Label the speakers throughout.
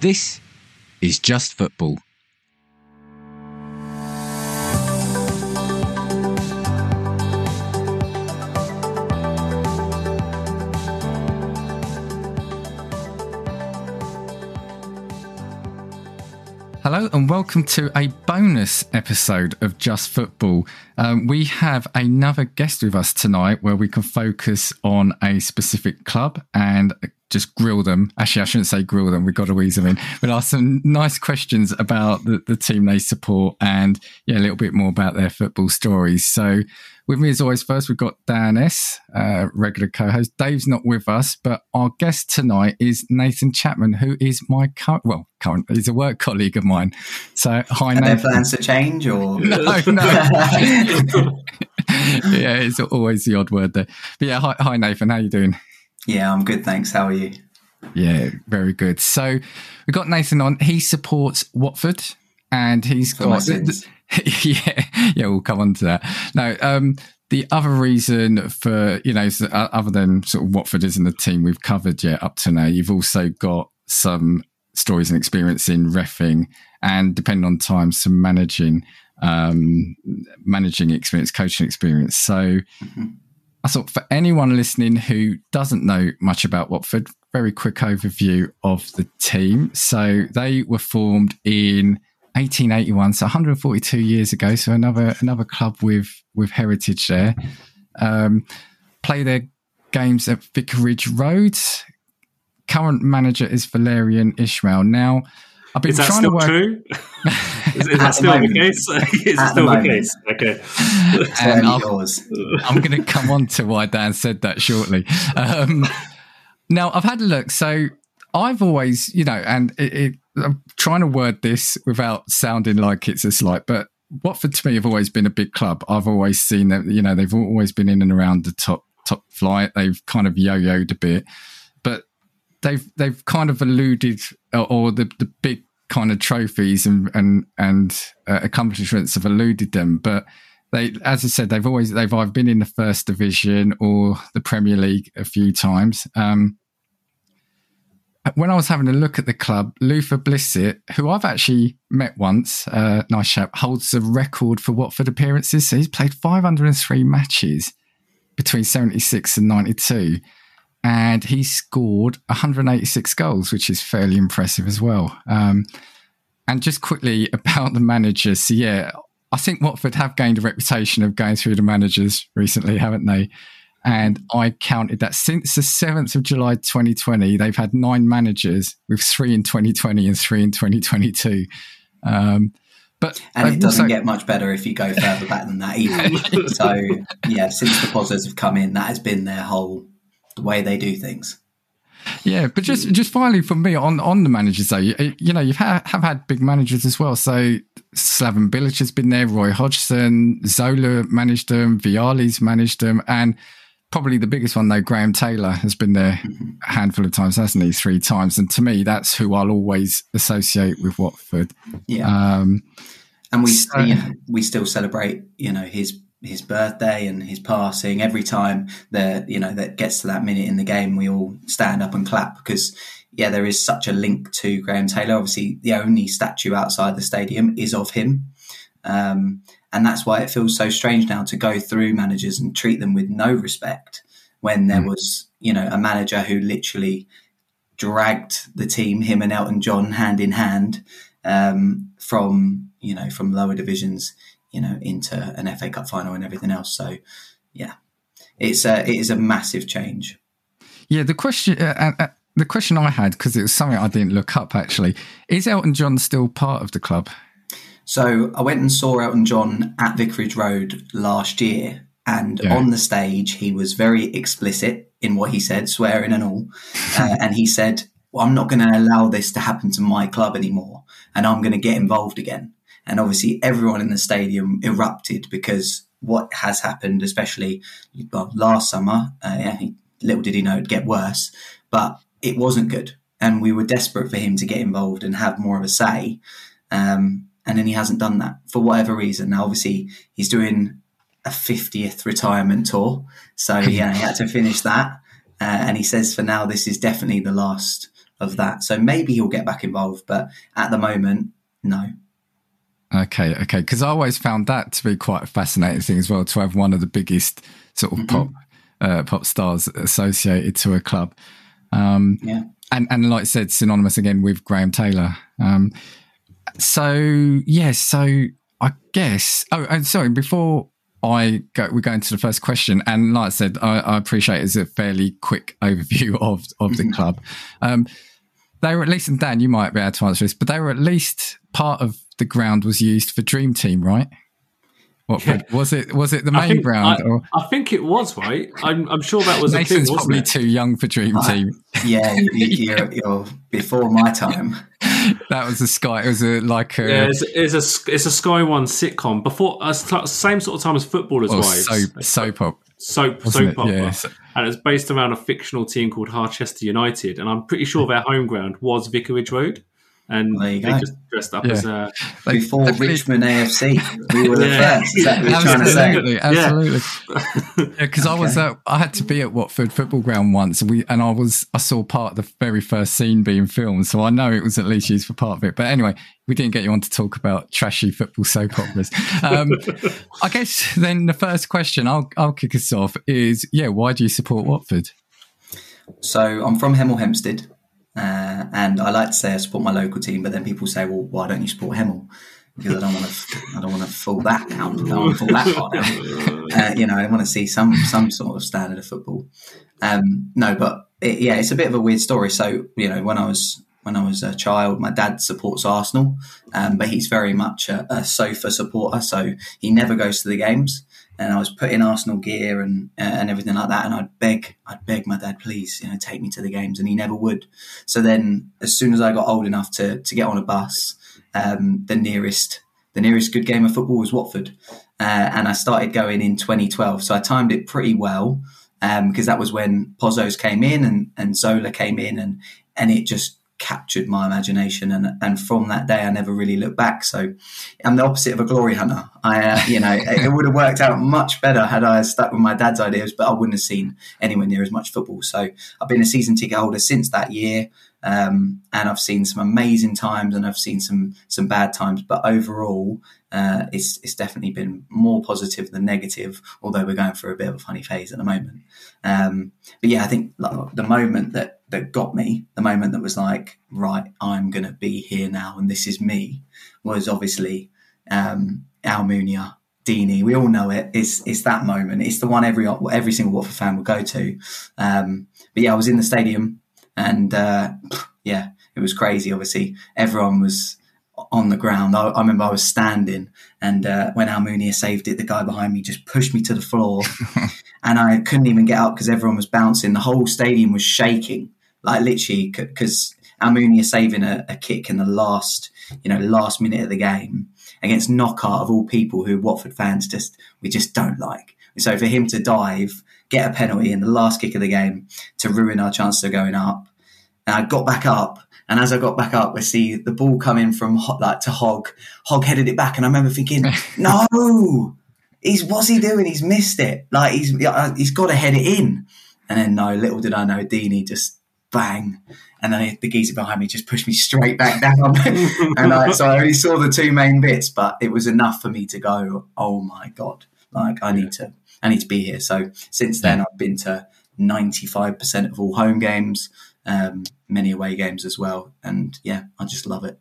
Speaker 1: This is Just Football. Hello and welcome to a bonus episode of Just Football. Um, we have another guest with us tonight where we can focus on a specific club and just grill them. Actually, I shouldn't say grill them. We've got to ease them in. But ask some nice questions about the, the team they support and yeah, a little bit more about their football stories. So with me as always, first we've got Dan S, uh, regular co-host. Dave's not with us, but our guest tonight is Nathan Chapman, who is my current, well, current, he's a work colleague of mine. So hi,
Speaker 2: Are
Speaker 1: Nathan.
Speaker 2: there plans to change or?
Speaker 1: no, no. yeah, it's always the odd word there. But yeah, hi, hi Nathan, how you doing?
Speaker 2: Yeah, I'm good, thanks. How are you?
Speaker 1: Yeah, very good. So we've got Nathan on. He supports Watford and he's
Speaker 2: For
Speaker 1: got yeah, yeah, we'll come on to that. No, um, the other reason for you know, other than sort of Watford isn't a team we've covered yet up to now, you've also got some stories and experience in refing, and depending on time, some managing, um, managing experience, coaching experience. So.
Speaker 2: Mhm.
Speaker 1: I thought for anyone listening who doesn't know much about Watford, very quick overview of the team. So they were formed in 1881, so 142 years ago. So another another club with with heritage there. Um, play their games at Vicarage Road. Current manager is Valérien Ismaël. Now, I've been
Speaker 3: Is that
Speaker 1: trying
Speaker 3: still
Speaker 1: to work.
Speaker 3: true? is, is that still the
Speaker 2: moment.
Speaker 3: case? is it
Speaker 2: At the
Speaker 3: still the, case? Okay.
Speaker 1: And
Speaker 2: Early
Speaker 1: I've-
Speaker 2: doors.
Speaker 1: I'm going to come on to why Dan said that shortly. Um, now, I've had a look. So I've always, you know, and it, it, I'm trying to word this without sounding like it's a slight, but Watford to me have always been a big club. I've always seen that, you know, they've always been in and around the top top flight. They've kind of yo-yoed a bit, but they've they've kind of alluded, or, or the the big kind of trophies and and and uh, accomplishments have eluded them, but they, as I said, they've always they've either been in the first division or the Premier League a few times. Um, when I was having a look at the club, Luther Blissett, who I've actually met once, uh, nice chap, holds the record for Watford appearances. So he's played 503 matches between 76 and 92. And he scored 186 goals, which is fairly impressive as well. Um, and just quickly about the managers. So, yeah, I think Watford have gained a reputation of going through the managers recently, haven't they? And I counted that since the 7th of July 2020, they've had nine managers with three in 2020 and three in 2022. Um, but
Speaker 2: And it doesn't
Speaker 1: also-
Speaker 2: get much better if you go further back than that either. so, yeah, since the Pozzos have come in, that has been their whole, the way they do things.
Speaker 1: Yeah, but just just finally for me on on the managers though, you, you know, you've ha- have had big managers as well. So Slaven Bilic has been there, Roy Hodgson, Zola managed them, Vialli's managed them, and probably the biggest one though, Graham Taylor has been there a handful of times, hasn't he? Three times, and to me, that's who I'll always associate with Watford.
Speaker 2: Yeah.
Speaker 1: Um,
Speaker 2: and we
Speaker 1: so-
Speaker 2: you know, we still celebrate you know his his birthday and his passing every time that you know that gets to that minute in the game we all stand up and clap because yeah there is such a link to Graham Taylor obviously the only statue outside the stadium is of him um, and that's why it feels so strange now to go through managers and treat them with no respect when there
Speaker 1: Mm.
Speaker 2: was you know a manager who literally dragged the team him and Elton John hand in hand um, from you know from lower divisions you know into an FA Cup final and everything else. So yeah, it's a, it is a massive change.
Speaker 1: yeah, the question. Uh, uh, the question I had because it was something I didn't look up actually is Elton John still part of the club?
Speaker 2: So I went and saw Elton John at Vicarage Road last year, and
Speaker 1: Yeah.
Speaker 2: on the stage he was very explicit in what he said, swearing and all, uh, and he said. Well, I'm not going to allow this to happen to my club anymore, and I'm going to get involved again. And obviously, everyone in the stadium erupted because what has happened, especially well, last summer, uh, yeah, he- little did he know it'd get worse, but it wasn't good. And we were desperate for him to get involved and have more of a say. Um, and then he hasn't done that for whatever reason. Now, obviously, he's doing a 50th retirement tour. So, yeah, he had to finish that. Uh, and he says for now, this is definitely the last of that. So maybe he'll get back involved, but at the moment, no.
Speaker 1: Okay, okay. Because I always found that to be quite a fascinating thing as well to have one of the biggest sort of pop uh, pop stars associated to a club. Um,
Speaker 2: Yeah.
Speaker 1: and and like I said, synonymous again with Graham Taylor. Um, so yes, so I guess. Oh, and sorry, before I go, we go into the first question, and like I said, I, I appreciate it's a fairly quick overview of of the club. Um, they were at least, and Dan, you might be able to answer this, but they were at least part of the ground was used for Dream Team, right? What
Speaker 3: Yeah.
Speaker 1: was it? Was it the
Speaker 3: I
Speaker 1: main
Speaker 3: think,
Speaker 1: ground?
Speaker 3: I,
Speaker 1: or
Speaker 3: I think it was right. I'm, I'm sure that was a thing,
Speaker 1: Nathan's
Speaker 3: wasn't
Speaker 1: probably
Speaker 3: it?
Speaker 1: too young for Dream
Speaker 2: Ah.
Speaker 1: Team.
Speaker 2: Yeah, you, you're, you're before my time.
Speaker 1: That was a Sky. It was a like a
Speaker 3: Yeah, it's, it's a it's a Sky One sitcom before uh, same sort of time as Footballers'
Speaker 1: or
Speaker 3: Wives,
Speaker 1: soap soap op.
Speaker 3: soap soap
Speaker 1: it?
Speaker 3: opera,
Speaker 1: Yeah,
Speaker 3: and it's based around a fictional team called Harchester United, and I'm pretty sure their home ground was Vicarage Road, and
Speaker 2: There
Speaker 3: they
Speaker 2: go.
Speaker 3: just dressed up
Speaker 1: Yeah.
Speaker 3: as a
Speaker 1: Like,
Speaker 2: Before
Speaker 1: definitely-
Speaker 2: Richmond AFC, we were the
Speaker 3: Yeah.
Speaker 2: first. Is that what you're trying to say?
Speaker 1: Absolutely, absolutely. Because I was,
Speaker 2: Okay.
Speaker 1: uh, I had to be at Watford Football Ground once, and we, and I was, I saw part of the very first scene being filmed, so I know it was at least used for part of it. But anyway, we didn't get you on to talk about trashy football soap operas. Um, I guess then the first question I'll, I'll kick us off is, yeah, why do you support Watford?
Speaker 2: So I'm from Hemel Hempstead, uh, and I like to say I support my local team, but then people say, "Well, why don't you support Hemel?" Because I don't want to, I don't want to fall that down. I don't want to fall that far down. Uh, you know, I want to see some some sort of standard of football. Um, no, but it, yeah, it's a bit of a weird story. So you know, when I was when I was a child, my dad supports Arsenal, um, but he's very much a, a sofa supporter, so he never goes to the games. And I was put in Arsenal gear and uh, and everything like that, and I'd beg, I'd beg my dad, please, you know, take me to the games, and he never would. So then, as soon as I got old enough to to get on a bus, um, the nearest the nearest good game of football was Watford, uh, and I started going in 2012. So I timed it pretty well because that was when Pozzos came in and, and Zola came in, and and it just captured my imagination. And and from that day, I never really looked back. So I'm the opposite of a glory hunter. I, uh, you know, it, it would have worked out much better had I stuck with my dad's ideas, but I wouldn't have seen anywhere near as much football. So I've been a season ticket holder since that year. Um, and I've seen some amazing times and I've seen some some bad times, but overall, uh, it's it's definitely been more positive than negative. Although we're going through a bit of a funny phase at the moment. Um, but yeah, I think the moment that that got me, the moment that was like, right, I'm going to be here now, and this is me, was obviously um, Almunia. Deeney, we all know it. It's it's that moment. It's the one every every single Watford fan will go to. Um, but yeah, I was in the stadium, and uh, yeah, it was crazy. Obviously, everyone was on the ground. I, I remember I was standing, and uh, when Almunia saved it, the guy behind me just pushed me to the floor, and I couldn't even get up because everyone was bouncing. The whole stadium was shaking, like literally, because Almunia saving a, a kick in the last, you know, last minute of the game against Knockaert of all people, who Watford fans just we just don't like. So for him to dive, get a penalty in the last kick of the game to ruin our chances of going up, and I got back up. And as I got back up, I see the ball coming from like to Hogg. Hogg headed it back, and I remember thinking, "No, he's what's he doing? He's missed it. Like he's uh, he's got to head it in." And then no, little did I know, Deeney just bang, and then the geezer behind me just pushed me straight back down. and I, so I only saw the two main bits, but it was enough for me to go, "Oh my god!" Like I need to, I need to be here. So since then, I've been to ninety five percent of all home games, um, many away games as well, and yeah, I just love it.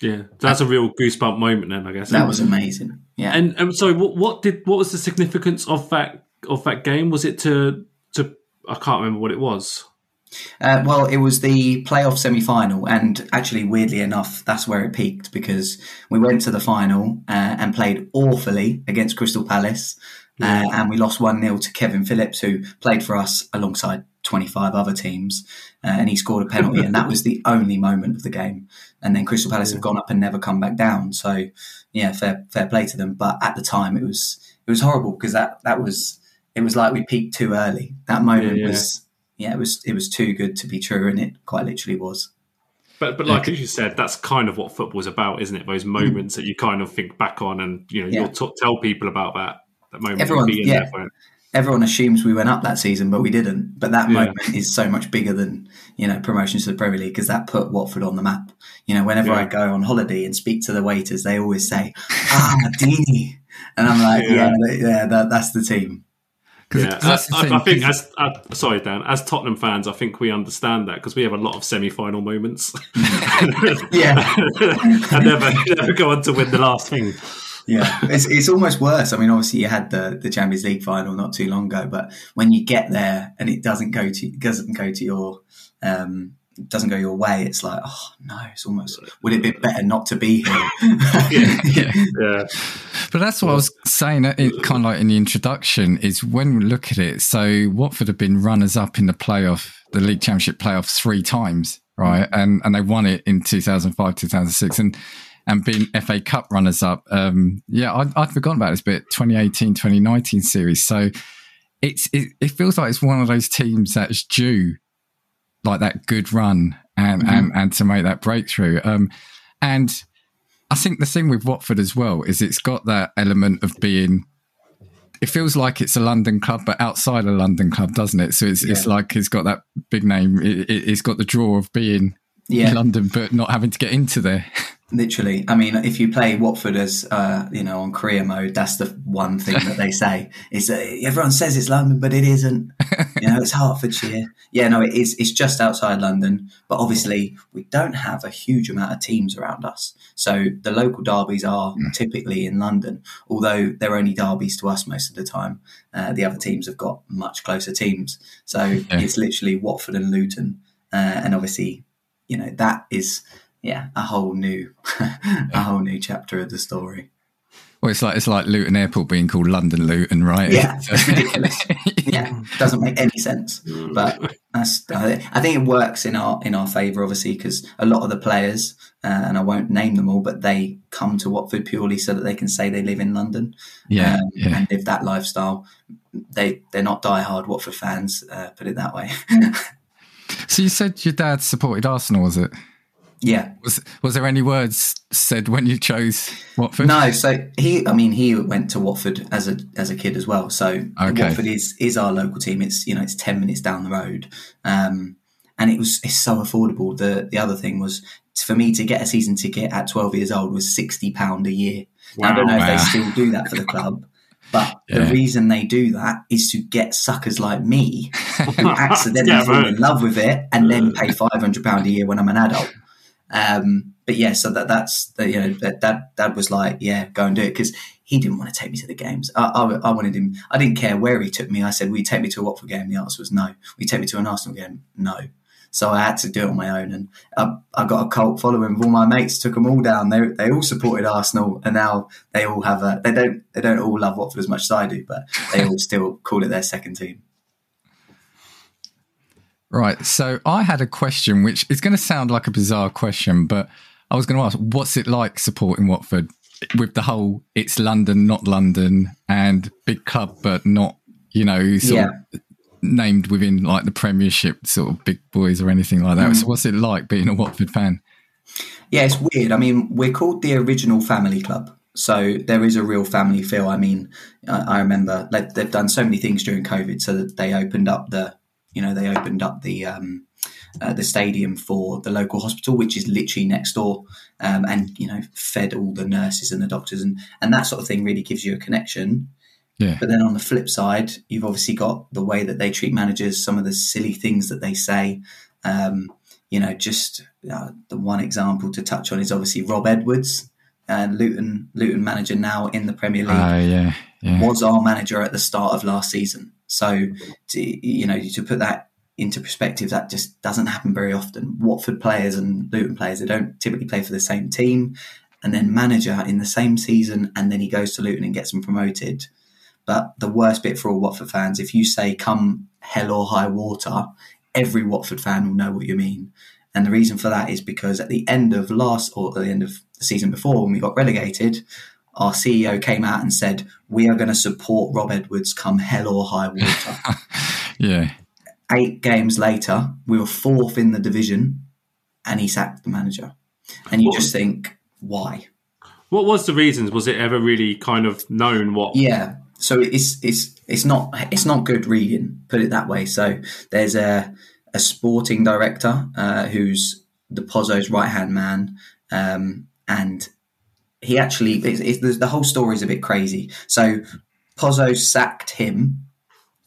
Speaker 3: Yeah, that's a real goosebump moment. Then I guess
Speaker 2: That was amazing. Yeah.
Speaker 3: And and sorry, what, what did what was the significance of that of that game? Was it to I can't remember what it was.
Speaker 2: Uh, well, it was the playoff semi final, and actually, weirdly enough, that's where it peaked because we went to the final uh, and played awfully against Crystal Palace, uh, and we lost 1 0 to Kevin Phillips, who played for us alongside 25 other teams, uh, and he scored a penalty, and that was the only moment of the game. And then Crystal Palace have gone up and never come back down. So, yeah, fair fair play to them. But at the time, it was it was horrible because that that was it was like we peaked too early. That moment
Speaker 3: Yeah, yeah.
Speaker 2: was yeah, it was it was too good to be true, and it quite literally was.
Speaker 3: But but like as you said, that's kind of what football's about, isn't it? Those moments that you kind of think back on, and you know
Speaker 2: Yeah.
Speaker 3: you'll t- tell people about that that moment.
Speaker 2: Everyone- yeah.
Speaker 3: there
Speaker 2: everyone assumes we went up that season, but we didn't. But that
Speaker 3: Yeah.
Speaker 2: moment is so much bigger than you know promotions to the Premier League because that put Watford on the map. You know, whenever
Speaker 3: Yeah.
Speaker 2: I go on holiday and speak to the waiters, they always say, "Ah, Deeney," and I'm like,
Speaker 3: Yeah.
Speaker 2: "Yeah, yeah, that, that's the team."
Speaker 1: 'Cause-
Speaker 3: Yeah,
Speaker 1: 'cause
Speaker 3: I,
Speaker 1: thing,
Speaker 3: I think
Speaker 1: 'cause-
Speaker 3: as uh, sorry Dan, as Tottenham fans, I think we understand that because we have a lot of semi-final moments.
Speaker 2: Yeah.
Speaker 3: and never never go on to win the last thing.
Speaker 2: Yeah, it's it's almost worse. I mean, obviously you had the, the Champions League final not too long ago, but when you get there and it doesn't go to doesn't go to your um, doesn't go your way, it's like oh no, it's almost would it be better not to be here?
Speaker 1: yeah.
Speaker 3: Yeah,
Speaker 1: But that's what I was saying, uh, it, kind of like in the introduction, is when we look at it. So Watford have been runners up in the playoff, the League Championship playoff, three times, right? And and they won it in two thousand five, two thousand six, and and been FA Cup runners up. Um, yeah, I, I'd forgotten about this bit. 2018, 2019 series. So it's it, it feels like it's one of those teams that's due like that good run and
Speaker 2: Mhm.
Speaker 1: and and to make that breakthrough. Um, and I think the thing with Watford as well is it's got that element of being. It feels like it's a London club, but outside a London club, doesn't it? So it's it's like it's got that big name. It, it, it's got the draw of being
Speaker 2: yeah,
Speaker 1: London, but not having to get into there.
Speaker 2: literally. I mean, if you play Watford as uh, you know on career mode, that's the one thing that they say is that everyone says it's London, but it isn't. You know, it's Hertfordshire. Yeah, no, it is. It's just outside London, but obviously we don't have a huge amount of teams around us. So the local derbies are typically in London, although they're only derbies to us most of the time. Uh, the other teams have got much closer teams, so it's literally Watford and Luton, uh, and obviously, you know that is yeah a whole new a whole new chapter of the story.
Speaker 1: Well, it's like it's like Luton Airport being called London Luton, right?
Speaker 2: Yeah, it's ridiculous. yeah, doesn't make any sense. But that's, I think it works in our in our favour, obviously, because a lot of the players, uh, and I won't name them all, but they come to Watford purely so that they can say they live in London
Speaker 1: yeah,
Speaker 2: um,
Speaker 1: yeah.
Speaker 2: and live that lifestyle. They they're not diehard Watford fans, uh, put it that way.
Speaker 1: So you said your dad supported Arsenal, was it?
Speaker 2: Yeah,
Speaker 1: Was was there any words said when you chose Watford?
Speaker 2: No, so he, I mean, he went to Watford as a as a kid as well. So
Speaker 1: Okay.
Speaker 2: Watford is is our local team. It's you know it's ten minutes down the road, um, and it was it's so affordable. The the other thing was for me to get a season ticket at twelve years old was sixty pound a year. Now, I don't know if they still do that for the club. But the reason they do that is to get suckers like me who accidentally
Speaker 3: Yeah,
Speaker 2: fall in love with it and then pay five hundred pound a year when I'm an adult. Um, but yeah, so that that's the, you know that that dad was like, yeah, go and do it because he didn't want to take me to the games. I, I, I wanted him. I didn't care where he took me. I said, "Will you take me to a Watford game?" The answer was no. Will you take me to an Arsenal game? No. So I had to do it on my own, and I, I got a cult following. with All my mates took them all down. They they all supported Arsenal, and now they all have a. They don't they don't all love Watford as much as I do, but they all still call it their second team.
Speaker 1: Right. So I had a question, which is going to sound like a bizarre question, but I was going to ask, what's it like supporting Watford with the whole it's London, not London, and big club, but not, you know, sort
Speaker 2: Yeah.
Speaker 1: of named within like the Premiership sort of big boys or anything like that.
Speaker 2: Mm.
Speaker 1: So what's it like being a Watford fan?
Speaker 2: Yeah, it's weird. I mean, we're called the original family club. So there is a real family feel. I mean, I, I remember like, they've done so many things during COVID. So that they opened up the, you know, they opened up the um, uh, the stadium for the local hospital, which is literally next door, um, and you know, fed all the nurses and the doctors, and and that sort of thing really gives you a connection.
Speaker 1: Yeah.
Speaker 2: But then on the flip side, you've obviously got the way that they treat managers, some of the silly things that they say. Um, you know, just uh, the one example to touch on is obviously Rob Edwards, uh, Luton Luton manager now in the Premier League
Speaker 1: Uh, yeah. Yeah.
Speaker 2: was our manager at the start of last season. So, to, you know, to put that into perspective, that just doesn't happen very often. Watford players and Luton players, they don't typically play for the same team, and then manager in the same season, and then he goes to Luton and gets them promoted. But the worst bit for all Watford fans, if you say "come hell or high water," every Watford fan will know what you mean. And the reason for that is because at the end of last or at the end of the season before, when we got relegated, our CEO came out and said, We are going to support Rob Edwards come hell or high water.
Speaker 1: Yeah.
Speaker 2: Eight games later, we were fourth in the division and he sacked the manager. And you
Speaker 3: What-
Speaker 2: just think, why?
Speaker 3: What was the reasons? Was it ever really kind of known what?
Speaker 2: Yeah. So it's it's it's not it's not good reading. Put it that way. So there's a a sporting director uh, who's the Pozzo's right hand man, um, and he actually it's, it's, the whole story is a bit crazy. So Pozzo sacked him,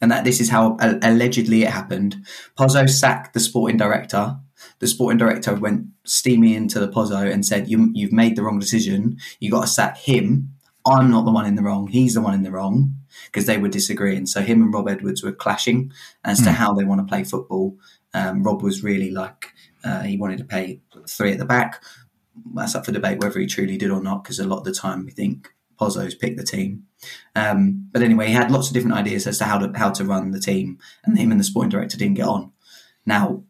Speaker 2: and that this is how uh, allegedly it happened. Pozzo sacked the sporting director. The sporting director went steamy into the Pozzo and said, you, "You've made the wrong decision. You got to sack him. I'm not the one in the wrong. He's the one in the wrong." Because they were disagreeing. So him and Rob Edwards were clashing as mm. to hmm. how they want to play football. Um, Rob was really like uh, he wanted to pay three at the back. That's up for debate whether he truly did or not, because a lot of the time we think Pozzo's picked the team. Um, but anyway, he had lots of different ideas as to how to how to run the team, and him and the sporting director didn't get on. Now,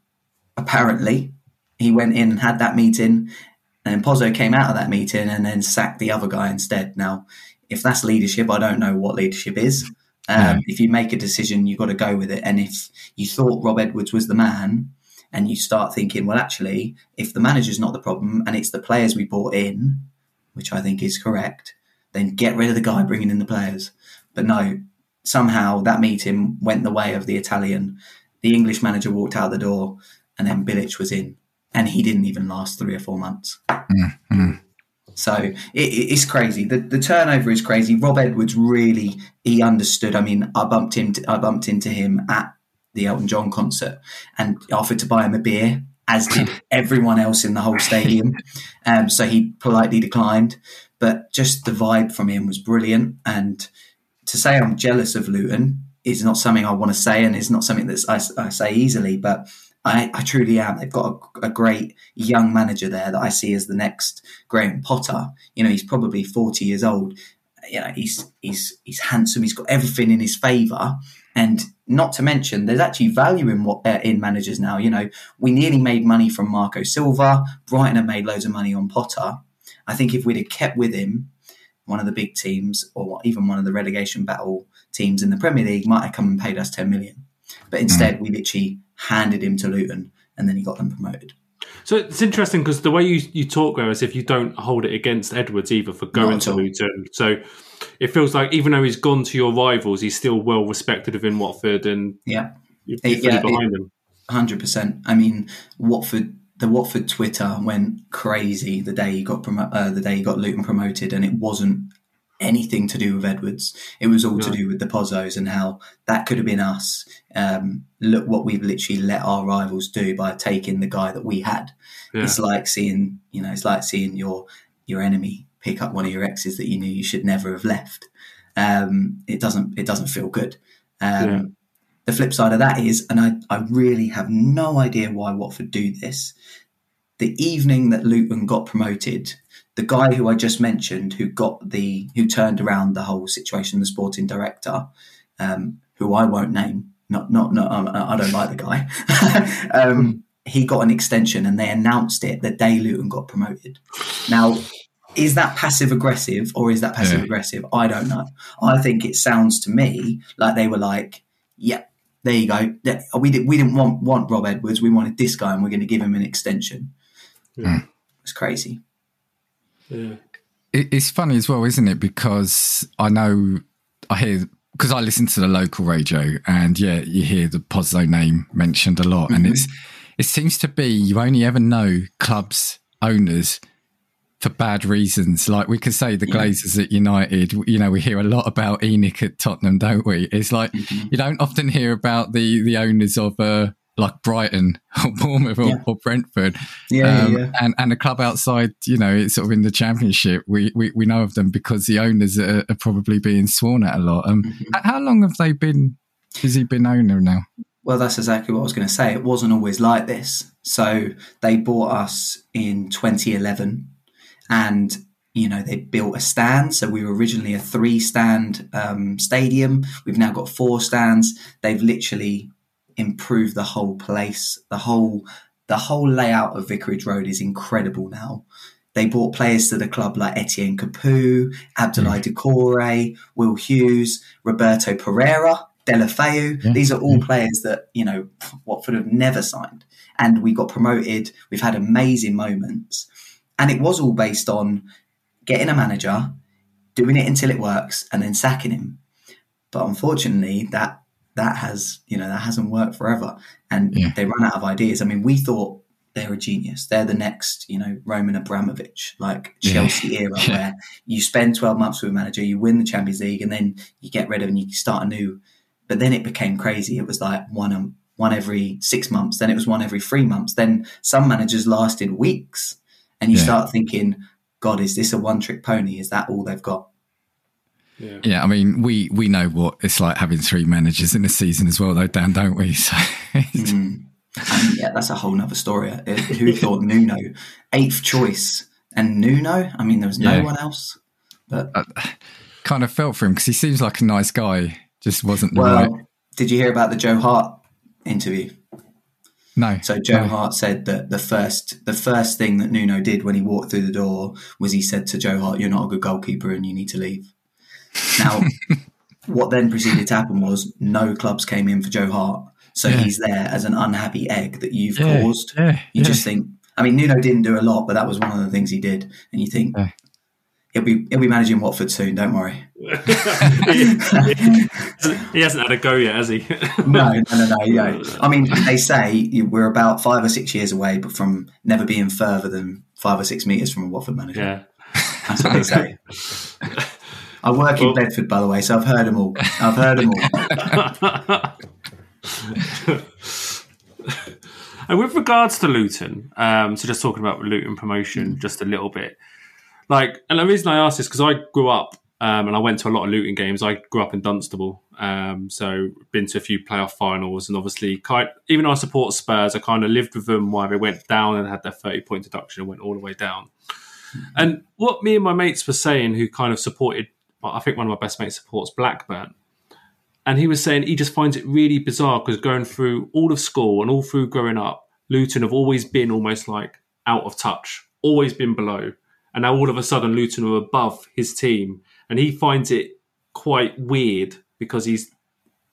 Speaker 2: apparently, he went in and had that meeting, and Pozzo came out of that meeting and then sacked the other guy instead. Now, if that's leadership, I don't know what leadership is. Um, yeah. If you make a decision, you've got to go with it. And if you thought Rob Edwards was the man, and you start thinking, well, actually, if the manager's not the problem and it's the players we brought in, which I think is correct, then get rid of the guy bringing in the players. But no, somehow that meeting went the way of the Italian. The English manager walked out the door, and then Bilic was in, and he didn't even last three or four months. Mm-hmm. So it, it's crazy. The, the turnover is crazy. Rob Edwards really he understood. I mean, I bumped him. I bumped into him at the Elton John concert and offered to buy him a beer, as did everyone else in the whole stadium. Um, so he politely declined. But just the vibe from him was brilliant. And to say I'm jealous of Luton is not something I want to say, and it's not something that I, I say easily. But I, I, truly am. They've got a, a, great young manager there that I see as the next Graham Potter. You know, he's probably 40 years old. You know, he's he's he's handsome. He's got everything in his favour, and not to mention, there's actually value in what uh, in managers now. You know, we nearly made money from Marco Silva. Brighton have made loads of money on Potter. I think if we'd have kept with him, one of the big teams, or even one of the relegation battle teams in the Premier League, might have come and paid us 10 million. But instead, mm. we literally handed him to Luton, and then he got them promoted.
Speaker 3: So it's interesting because the way you, you talk there is if you don't hold it against Edwards either for going to Luton. So it feels like even though he's gone to your rivals, he's still well respected within Watford and
Speaker 2: yeah,
Speaker 3: you're yeah, behind him.
Speaker 2: Hundred percent. I mean, Watford. The Watford Twitter went crazy the day he got promo- uh, the day he got Luton promoted, and it wasn't anything to do with Edwards. It was all no. to do with the Pozzos and how that could have been us. Um, look what we've literally let our rivals do by taking the guy that we had. Yeah. It's like seeing, you know, it's like seeing your your enemy pick up one of your exes that you knew you should never have left. Um, it doesn't it doesn't feel good. Um, yeah. The flip side of that is, and I, I really have no idea why Watford do this. The evening that Luton got promoted, the guy who I just mentioned, who got the who turned around the whole situation, the sporting director, um, who I won't name, not not not um, I don't like the guy. um, he got an extension, and they announced it the day Luton got promoted. Now is that passive aggressive or is that passive yeah. aggressive? I don't know. I think it sounds to me like they were like, yeah, there you go. We, did, we didn't want, want Rob Edwards. We wanted this guy and we're going to give him an extension. Yeah. It's crazy.
Speaker 3: Yeah.
Speaker 1: it's funny as well, isn't it? Because I know I hear because I listen to the local radio, and yeah, you hear the Pozzo name mentioned a lot, mm-hmm. and it's it seems to be you only ever know clubs owners for bad reasons. Like we could say the Glazers at United, you know, we hear a lot about ENIC at Tottenham, don't we? It's like mm-hmm. you don't often hear about the the owners of uh, like Brighton or Bournemouth or, yeah. or Brentford.
Speaker 2: Yeah, um, yeah,
Speaker 1: And and a club outside, you know, it's sort of in the championship. We we, we know of them because the owners are, are probably being sworn at a lot. Um, mm-hmm. How long have they been? Has he been owner now?
Speaker 2: Well, that's exactly what I was going to say. It wasn't always like this. So they bought us in 2011 and you know they built a stand so we were originally a three stand um, stadium we've now got four stands they've literally improved the whole place the whole the whole layout of vicarage road is incredible now they brought players to the club like Etienne Capoue, Abdoulaye mm. Doucouré, Will Hughes, Roberto Pereyra, Deulofeu. Yeah. These are all players that, you know, Watford have never signed. And we got promoted. We've had amazing moments. And it was all based on getting a manager, doing it until it works, and then sacking him. But unfortunately, that that has you know that hasn't worked forever, and
Speaker 1: Yeah.
Speaker 2: they run out of ideas. I mean, we thought they're a genius. They're the next you know Roman Abramovich, like
Speaker 1: Yeah.
Speaker 2: Chelsea era,
Speaker 1: Yeah.
Speaker 2: where you spend twelve months with a manager, you win the Champions League, and then you get rid of and you start anew. But then it became crazy. It was like one um, one every six months, then it was one every three months. Then some managers lasted weeks, and you
Speaker 1: Yeah.
Speaker 2: start thinking, God, is this a one trick pony? Is that all they've got?
Speaker 3: Yeah.
Speaker 1: Yeah, I mean, we we know what it's like having three managers in a season as well, though, Dan, don't we? So,
Speaker 2: Mm. And yeah, that's a whole nother story. Uh, Who thought Nuno eighth choice and Nuno? I mean, there was no
Speaker 1: Yeah.
Speaker 2: one else. But
Speaker 1: kind of felt for him because he seems like a nice guy, just wasn't the
Speaker 2: well,
Speaker 1: right.
Speaker 2: did you hear about the Joe Hart interview?
Speaker 1: No,
Speaker 2: So Joe
Speaker 1: no.
Speaker 2: Hart said that the first the first thing that Nuno did when he walked through the door was he said to Joe Hart, "You're not a good goalkeeper and you need to leave." Now, what then proceeded to happen was no clubs came in for Joe Hart, so
Speaker 1: Yeah.
Speaker 2: he's there as an unhappy egg that you've
Speaker 1: Yeah,
Speaker 2: caused.
Speaker 1: yeah,
Speaker 2: You just think. I mean, Nuno didn't do a lot, but that was one of the things he did, and you think. He'll be he'll be managing Watford soon. Don't worry.
Speaker 3: he hasn't had a go yet, has he?
Speaker 2: No, no, no, no, no. I mean, they say we're about five or six years away, but from never being further than five or six meters from a Watford manager.
Speaker 3: yeah.
Speaker 2: That's what they say. I work
Speaker 3: Well-
Speaker 2: in Bedford, by the way, so I've heard them all. I've heard them all.
Speaker 3: And with regards to Luton, um, so just talking about Luton promotion just a little bit, like, and the reason I asked this because I grew up um, and I went to a lot of Luton games. I grew up in Dunstable, um, so been to a few playoff finals, and obviously, kind, even though I support Spurs, I kind of lived with them while they went down and had their thirty point deduction and went all the way down. And what me and my mates were saying, who kind of supported, I think one of my best mates supports Blackburn and he was saying he just finds it really bizarre because going through all of school and all through growing up, Luton have always been almost like out of touch, always been below, and now all of a sudden Luton are above his team, and he finds it quite weird because he's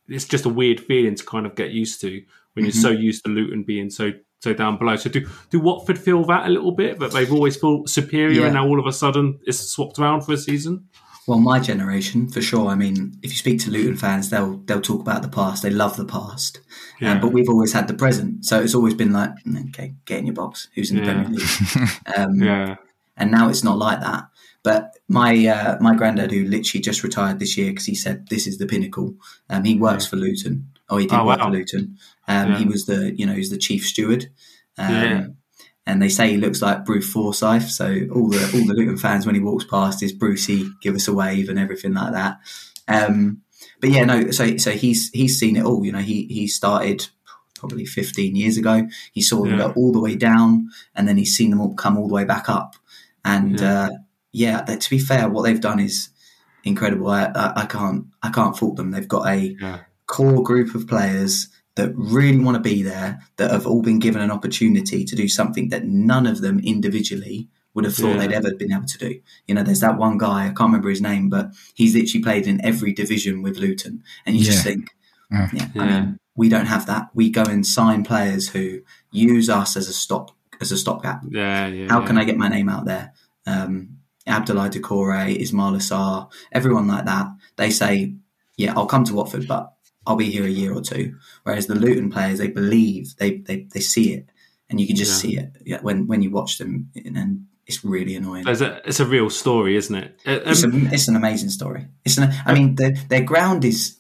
Speaker 3: it's just a weird feeling to kind of get used to when you're so used to Luton being so so down below. So do do Watford feel that a little bit that they've always felt superior
Speaker 2: Yeah.
Speaker 3: and now all of a sudden it's swapped around for a season?
Speaker 2: Well, my generation, for sure. I mean, if you speak to Luton fans, they'll they'll talk about the past. They love the past,
Speaker 3: Yeah.
Speaker 2: um, but we've always had the present. So it's always been like, "Mm, okay, get in your box. Who's in the
Speaker 3: Yeah.
Speaker 2: Premier League? Um,
Speaker 3: Yeah.
Speaker 2: And now it's not like that. But my uh, my granddad, who literally just retired this year, because he said this is the pinnacle. Um, he works for Luton. Oh, he did
Speaker 3: Oh,
Speaker 2: work
Speaker 3: wow.
Speaker 2: for Luton. Um,
Speaker 3: Yeah.
Speaker 2: He was the you know he's the chief steward. Um,
Speaker 3: Yeah.
Speaker 2: And they say he looks like Bruce Forsyth. So all the all the Luton fans, when he walks past, is Brucey, give us a wave and everything like that. Um, but yeah, no. So so he's he's seen it all. You know, he he started probably 15 years ago. He saw them
Speaker 3: Yeah.
Speaker 2: go all the way down, and then he's seen them all come all the way back up. And
Speaker 3: Yeah.
Speaker 2: uh, yeah, to be fair, what they've done is incredible. I, I, I can't I can't fault them. They've got a
Speaker 3: Yeah.
Speaker 2: core group of players that really want to be there, that have all been given an opportunity to do something that none of them individually would have thought
Speaker 3: Yeah.
Speaker 2: they'd ever been able to do. You know, there's that one guy, I can't remember his name, but he's literally played in every division with Luton. And you just think,
Speaker 1: Yeah.
Speaker 2: yeah, I mean, we don't have that. We go and sign players who use us as a stop as a stopgap.
Speaker 3: Yeah, yeah.
Speaker 2: How
Speaker 3: yeah.
Speaker 2: can I get my name out there? Um, Abdoulaye Doucouré, Ismaïla Sarr, everyone like that. They say, yeah, I'll come to Watford, but I'll be here a year or two. Whereas the Luton players, they believe, they they, they see it, and you can just
Speaker 3: Yeah.
Speaker 2: see it yeah, when when you watch them, and it's really annoying.
Speaker 3: A, it's a real story, isn't it? Uh,
Speaker 2: It's,
Speaker 3: um,
Speaker 2: a, it's an amazing story. It's an, I mean, the, their ground is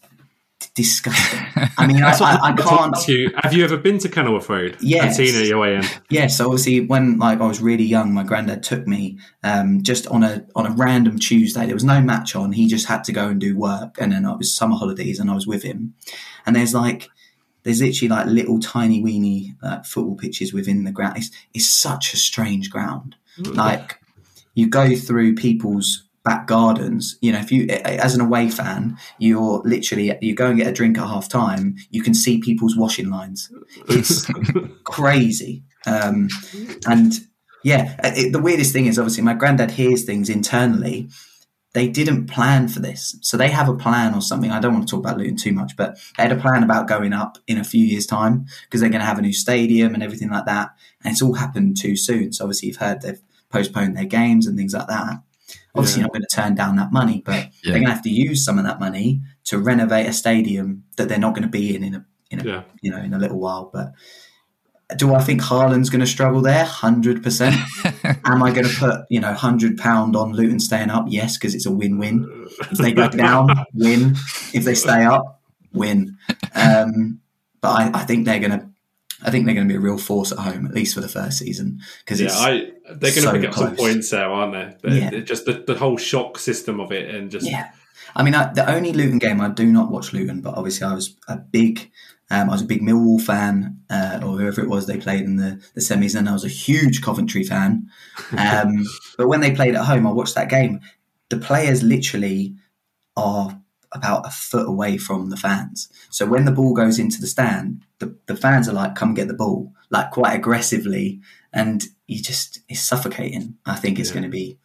Speaker 2: disgusting. I mean, I, I, I can't.
Speaker 3: you. Have you ever been to Kenilworth Road?
Speaker 2: Yes.
Speaker 3: And seen it your way in?
Speaker 2: Yeah, so obviously when like I was really young, my granddad took me um, just on a on a random Tuesday. There was no match on. He just had to go and do work, and then it was summer holidays, and I was with him. And there's like there's literally like little tiny weeny uh, football pitches within the ground. It's, it's such a strange ground. Like you go through people's back gardens. You know, if you as an away fan, you're literally you go and get a drink at half time. You can see people's washing lines. It's crazy. Um, and yeah, it, the weirdest thing is obviously my granddad hears things internally. They didn't plan for this. So they have a plan or something. I don't want to talk about Luton too much, but they had a plan about going up in a few years' time because they're going to have a new stadium and everything like that. And it's all happened too soon. So obviously you've heard they've postponed their games and things like that. Obviously,
Speaker 3: Yeah.
Speaker 2: not going to turn down that money, but
Speaker 1: Yeah.
Speaker 2: they're going to have to use some of that money to renovate a stadium that they're not going to be in in a, in a
Speaker 3: Yeah.
Speaker 2: you know in a little while. But do I think Haaland's going to struggle there? Hundred percent. Am I going to put you know hundred pound on Luton staying up? Yes, because it's a win-win. If they go down, win. If they stay up, win. Um, but I, I think they're going to. I think they're going to be a real force at home, at least for the first season, because
Speaker 3: Yeah, I, they're going to
Speaker 2: so
Speaker 3: pick up some points there, aren't they? They're-
Speaker 2: Yeah.
Speaker 3: just the, the whole shock system of it, and just
Speaker 2: Yeah, I mean, I, the only Luton game I do not watch Luton, but obviously I was a big, um, I was a big Millwall fan, uh, or whoever it was they played in the, the semis, and I was a huge Coventry fan. Um, but when they played at home, I watched that game. The players literally are about a foot away from the fans. So when the ball goes into the stand, the, the fans are like, "Come get the ball," like quite aggressively, and you just it's suffocating. I think it's
Speaker 3: Yeah.
Speaker 2: going to be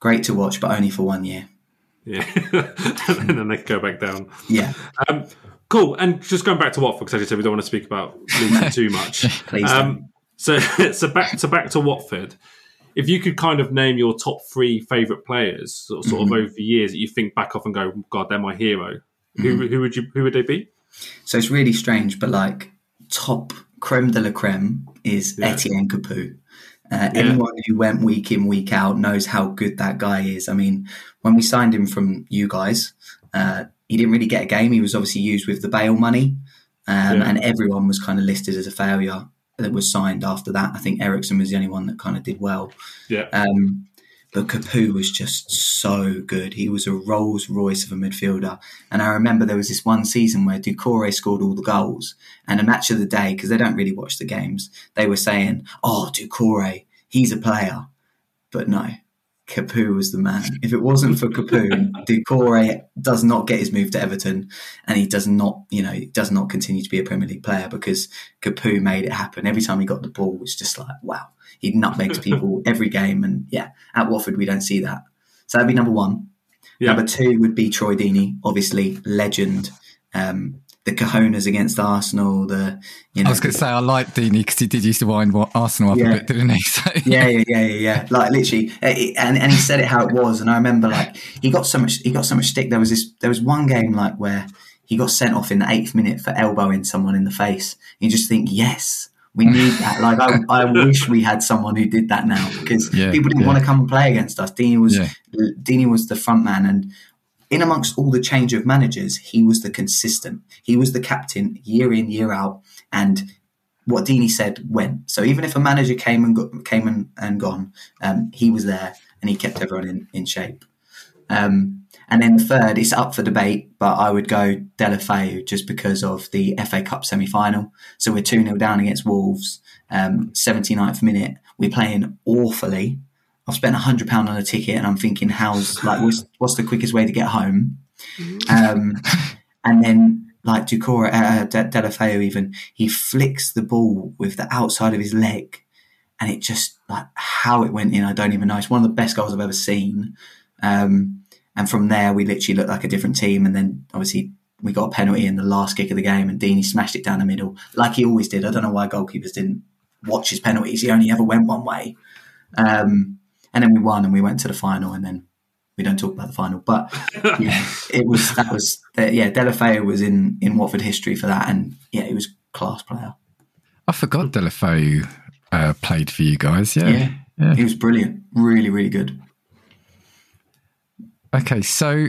Speaker 2: great to watch, but only for one year.
Speaker 3: yeah, and then they go back down.
Speaker 2: Yeah.
Speaker 3: Um, cool. And just going back to Watford, because as you said, we don't want to speak about Luton too much.
Speaker 2: Please
Speaker 3: Um, so, so back to back to Watford. If you could kind of name your top three favourite players, sort, sort
Speaker 2: Mm-hmm.
Speaker 3: of over the years that you think back off and go, God, they're my hero.
Speaker 2: Mm-hmm.
Speaker 3: Who, who would you? Who would they be?
Speaker 2: So it's really strange, but like top creme de la creme is
Speaker 3: Yeah.
Speaker 2: Etienne Capoue. Uh,
Speaker 3: Yeah.
Speaker 2: Anyone who went week in, week out knows how good that guy is. I mean, when we signed him from you guys, uh, he didn't really get a game. He was obviously used with the Bale money, um,
Speaker 3: Yeah.
Speaker 2: and everyone was kind of listed as a failure that was signed after that. I think Eriksen was the only one that kind of did well.
Speaker 3: Yeah,
Speaker 2: Um, but Capoue was just so good. He was a Rolls Royce of a midfielder. And I remember there was this one season where Doucouré scored all the goals. And a match of the day, because they don't really watch the games, they were saying, Oh, Doucouré, he's a player. But no, Capoue was the man. If it wasn't for Capoue, Doucouré does not get his move to Everton and he does not, you know, does not continue to be a Premier League player because Capoue made it happen. Every time he got the ball, it was just like, wow. He nutmegs people every game. And yeah, at Watford, we don't see that. So that'd be number one.
Speaker 3: Yeah.
Speaker 2: Number two would be Troy Deeney, obviously legend. Um, the cojones against Arsenal, the, you know,
Speaker 1: I was going to say I like Deeney because he did used to wind Arsenal up
Speaker 2: Yeah.
Speaker 1: a bit, didn't he? So,
Speaker 2: yeah, yeah, yeah, yeah, yeah. Like literally, uh, and and he said it how it was. And I remember like he got so much, he got so much stick. There was this, there was one game like where he got sent off in the eighth minute for elbowing someone in the face. You just think, yes, we need that. Like I, I wish we had someone who did that now because
Speaker 1: Yeah,
Speaker 2: people didn't
Speaker 1: yeah.
Speaker 2: want to come and play against us. Deeney was,
Speaker 1: Yeah.
Speaker 2: Deeney was the front man, and in amongst all the change of managers, he was the consistent. He was the captain year in, year out, and what Deeney said went. So even if a manager came and came and, and gone, um, he was there and he kept everyone in, in shape. Um, and then the third, it's up for debate, but I would go Deulofeu just because of the FA Cup semi final. So we're 2 0 down against Wolves, um, 79th minute. We're playing awfully. I've spent a £100 on a ticket and I'm thinking, how's, like, what's, what's the quickest way to get home? Um, and then, like Ducora, uh, De- Deulofeu even, he flicks the ball with the outside of his leg and it just, like, how it went in, I don't even know. It's one of the best goals I've ever seen. Um, and from there, we literally looked like a different team. And then obviously we got a penalty in the last kick of the game, and Deeney smashed it down the middle like he always did. I don't know why goalkeepers didn't watch his penalties. He only ever went one way. Um, and then we won, and we went to the final, and then we don't talk about the final. But yeah, it was that was yeah. Deulofeu was in in Watford history for that, and yeah, he was class player.
Speaker 1: I forgot Deulofeu uh, played for you guys. Yeah.
Speaker 2: Yeah.
Speaker 1: yeah.
Speaker 2: He was brilliant, really, really good.
Speaker 1: Okay, so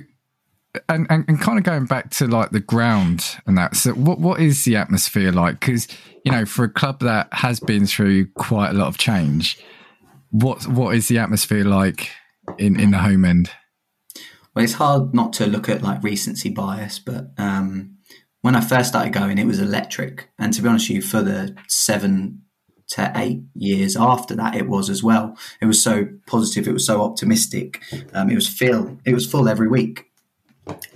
Speaker 1: and, and and kind of going back to like the ground and that. So what what is the atmosphere like? Because you know, for a club that has been through quite a lot of change, what what is the atmosphere like in in the home end?
Speaker 2: Well, it's hard not to look at like recency bias, but um, when I first started going, it was electric. And to be honest with you, for the seven to eight years after that, it was as well. It was so positive, it was so optimistic. Um, it was full, it was full every week.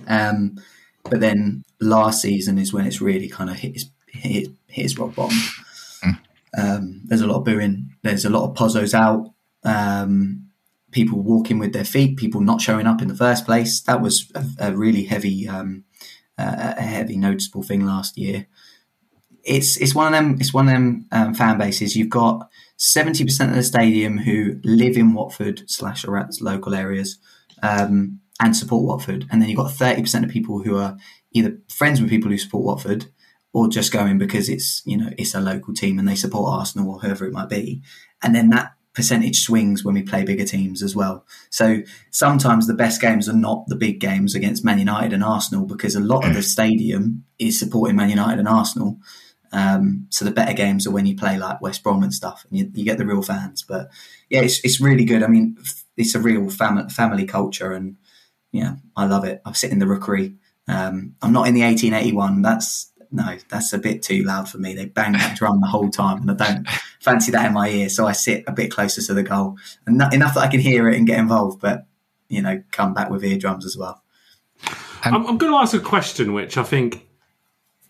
Speaker 2: Um, but then last season is when it's really kind of hit its, hit, hit rock bottom. Um, there's a lot of booing. There's a lot of Pozzos out. Um, people walking with their feet, people not showing up in the first place. That was a, a really heavy, um, uh, a heavy noticeable thing last year. It's it's one of them. It's one of them um, fan bases. You've got seventy percent of the stadium who live in Watford slash local areas, um, and support Watford, and then you've got thirty percent of people who are either friends with people who support Watford or just going because it's you know it's a local team and they support Arsenal or whoever it might be, and then that percentage swings when we play bigger teams as well. So sometimes the best games are not the big games against Man United and Arsenal because a lot of the stadium is supporting Man United and Arsenal. Um, so the better games are when you play like West Brom and stuff, and you, you get the real fans. But yeah, it's it's really good. I mean, it's a real family family culture, and yeah, I love it. I sit in the rookery. Um, I'm not in the 1881. That's no, that's a bit too loud for me. They bang that drum the whole time, and I don't fancy that in my ear. So I sit a bit closer to the goal, and not, enough that I can hear it and get involved. But you know, come back with eardrums as well.
Speaker 3: I'm, I'm going to ask a question, which I think,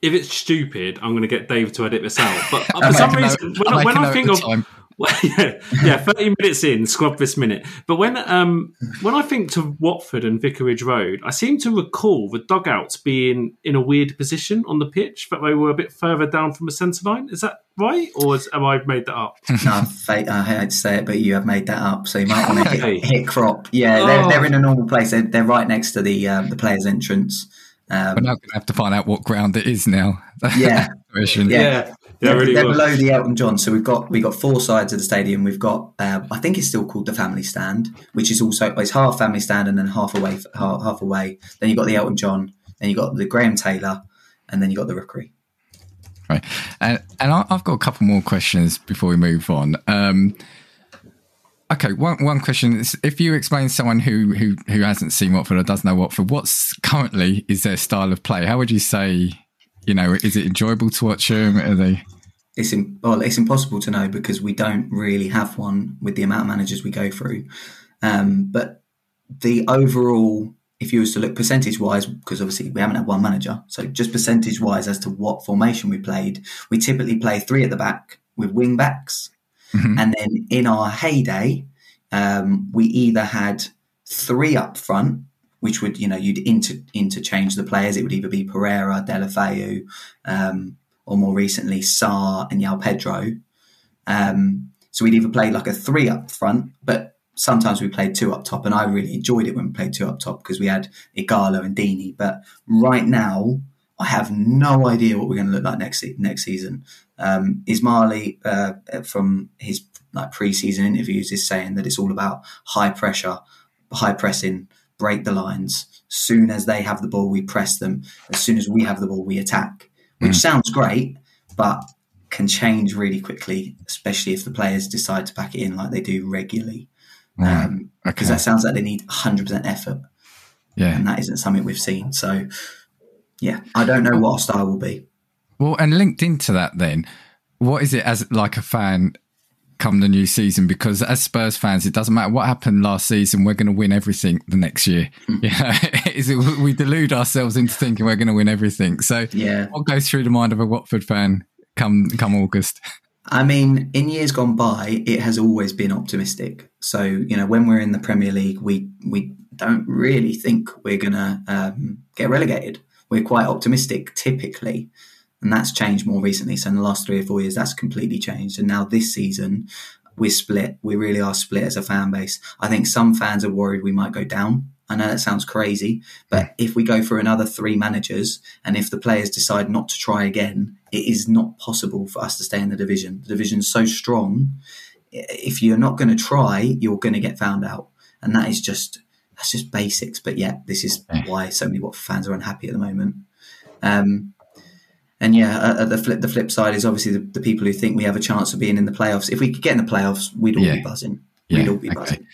Speaker 3: if it's stupid, I'm going to get Dave to edit this out. But uh, for some reason, when, I, when I think of time. Well, yeah, yeah, thirty minutes in, scrub this minute. But when um when I think to Watford and Vicarage Road, I seem to recall the dugouts being in a weird position on the pitch, that they were a bit further down from the centre line. Is that right, or is, have I made that up?
Speaker 2: no, I hate to say it, but you have made that up. So you might want to hit, hit crop. Yeah, oh. they're, they're in a normal place. They're, they're right next to the um, the players' entrance.
Speaker 1: Um, We're now going to have to find out what ground it is now.
Speaker 2: Yeah,
Speaker 3: yeah. yeah.
Speaker 2: Yeah, really they're below the Elton John. So we've got we've got four sides of the stadium. We've got uh, I think it's still called the Family Stand, which is also it's half Family Stand and then half away half, half away. Then you have got the Elton John. Then you have got the Graham Taylor, and then you have got the Rookery.
Speaker 1: Right, and and I've got a couple more questions before we move on. Um, okay, one one question is: if you explain to someone who who who hasn't seen Watford or doesn't know Watford, what's currently is their style of play? How would you say you know, is it enjoyable to watch them? Are they?
Speaker 2: It's in, well, it's impossible to know because we don't really have one with the amount of managers we go through. Um, but the overall, if you was to look percentage wise, because obviously we haven't had one manager, so just percentage wise as to what formation we played, we typically play three at the back with wing backs, mm-hmm. and then in our heyday, um, we either had three up front which would you know you'd inter, interchange the players. It would either be Pereyra, Deulofeu, um, or more recently Sarr and João Pedro. Um, so we'd either play like a three up front, but sometimes we played two up top, and I really enjoyed it when we played two up top because we had Ighalo and Deeney. But right now, I have no idea what we're going to look like next next season. Um, Ismaël uh, from his like pre-season interviews is saying that it's all about high pressure, high pressing, break the lines. Soon as they have the ball, we press them. As soon as we have the ball, we attack, which mm. sounds great, but can change really quickly, especially if the players decide to pack it in like they do regularly. Because um, okay. that sounds like they need 100% effort.
Speaker 1: Yeah.
Speaker 2: And that isn't something we've seen. So, yeah, I don't know what our style will be.
Speaker 1: Well, and linked into that, then, what is it as like a fan come the new season because as Spurs fans, it doesn't matter what happened last season, we're going to win everything the next year. Mm. Yeah, we delude ourselves into thinking we're going to win everything. So,
Speaker 2: yeah,
Speaker 1: what goes through the mind of a Watford fan come come August?
Speaker 2: I mean, in years gone by, it has always been optimistic. So, you know, when we're in the Premier League, we we don't really think we're going to um, get relegated. We're quite optimistic typically. And that's changed more recently. So in the last three or four years, that's completely changed. And now this season, we're split. We really are split as a fan base. I think some fans are worried we might go down. I know that sounds crazy, but if we go for another three managers and if the players decide not to try again, it is not possible for us to stay in the division. The division's so strong. If you're not going to try, you're going to get found out. And that is just, that's just basics. But yeah, this is why so many what fans are unhappy at the moment. Um, and yeah, uh, the flip the flip side is obviously the, the, people who think we have a chance of being in the playoffs. If we could get in the playoffs, we'd all yeah. be buzzing. Yeah. We'd all be okay. buzzing.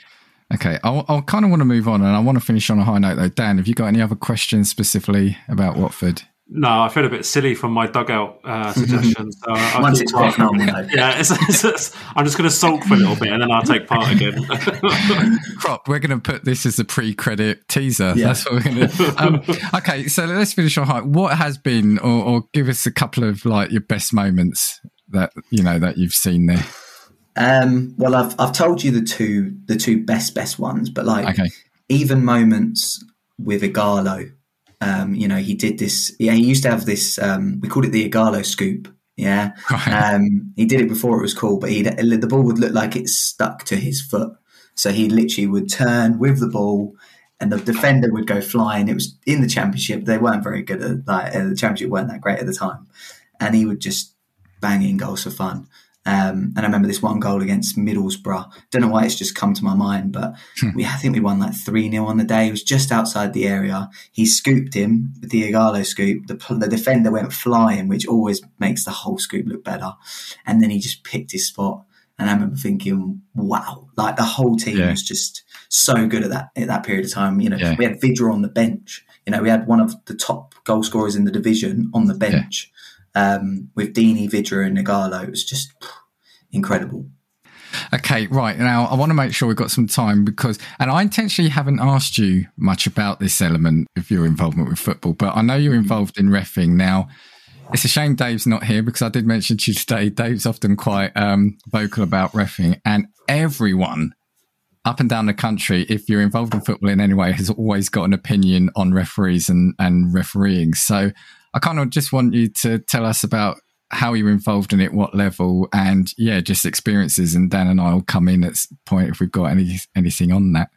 Speaker 1: Okay, I'll, I'll kind of want to move on, and I want to finish on a high note though. Dan, have you got any other questions specifically about Watford?
Speaker 3: No, I feel a bit silly from my dugout uh, suggestions. So
Speaker 2: Once it's back
Speaker 3: yeah, it's, it's, it's, I'm just going to sulk for a little bit and then I'll take part again.
Speaker 1: Crop, we're going to put this as a pre-credit teaser. Yeah. That's what we're going to. Um, okay, so let's finish on high. What has been, or, or, give us a couple of like your best moments that you know that you've seen there.
Speaker 2: Um, well, I've I've told you the two the two best best ones, but like okay. even moments with Ighalo um, you know, he did this. Yeah, he used to have this. Um, we called it the Ighalo scoop. Yeah, right. um, he did it before it was cool, but he the ball would look like it stuck to his foot. So he literally would turn with the ball, and the defender would go flying. It was in the championship; they weren't very good at like uh, the championship weren't that great at the time, and he would just bang in goals for fun. Um, and I remember this one goal against Middlesbrough. Don't know why it's just come to my mind, but
Speaker 1: Hmm.
Speaker 2: we I think we won like 3 0 on the day. It was just outside the area. He scooped him with the Ighalo scoop. The, the defender went flying, which always makes the whole scoop look better. And then he just picked his spot. And I remember thinking, wow, like the whole team
Speaker 1: Yeah.
Speaker 2: was just so good at that at that period of time. You know,
Speaker 1: Yeah.
Speaker 2: we had Vydra on the bench. You know, we had one of the top goal scorers in the division on the bench um, with Deeney, Vydra, and Ighalo. It was just incredible.
Speaker 1: Okay, right. Now, I want to make sure we've got some time because, and I intentionally haven't asked you much about this element of your involvement with football, but I know you're involved in refing. Now, it's a shame Dave's not here because I did mention to you today, Dave's often quite um, vocal about refing, and everyone up and down the country, if you're involved in football in any way, has always got an opinion on referees and, and refereeing. So I kind of just want you to tell us about how you're involved in it, what level, and yeah, just experiences. And Dan and I will come in at point if we've got any anything on that.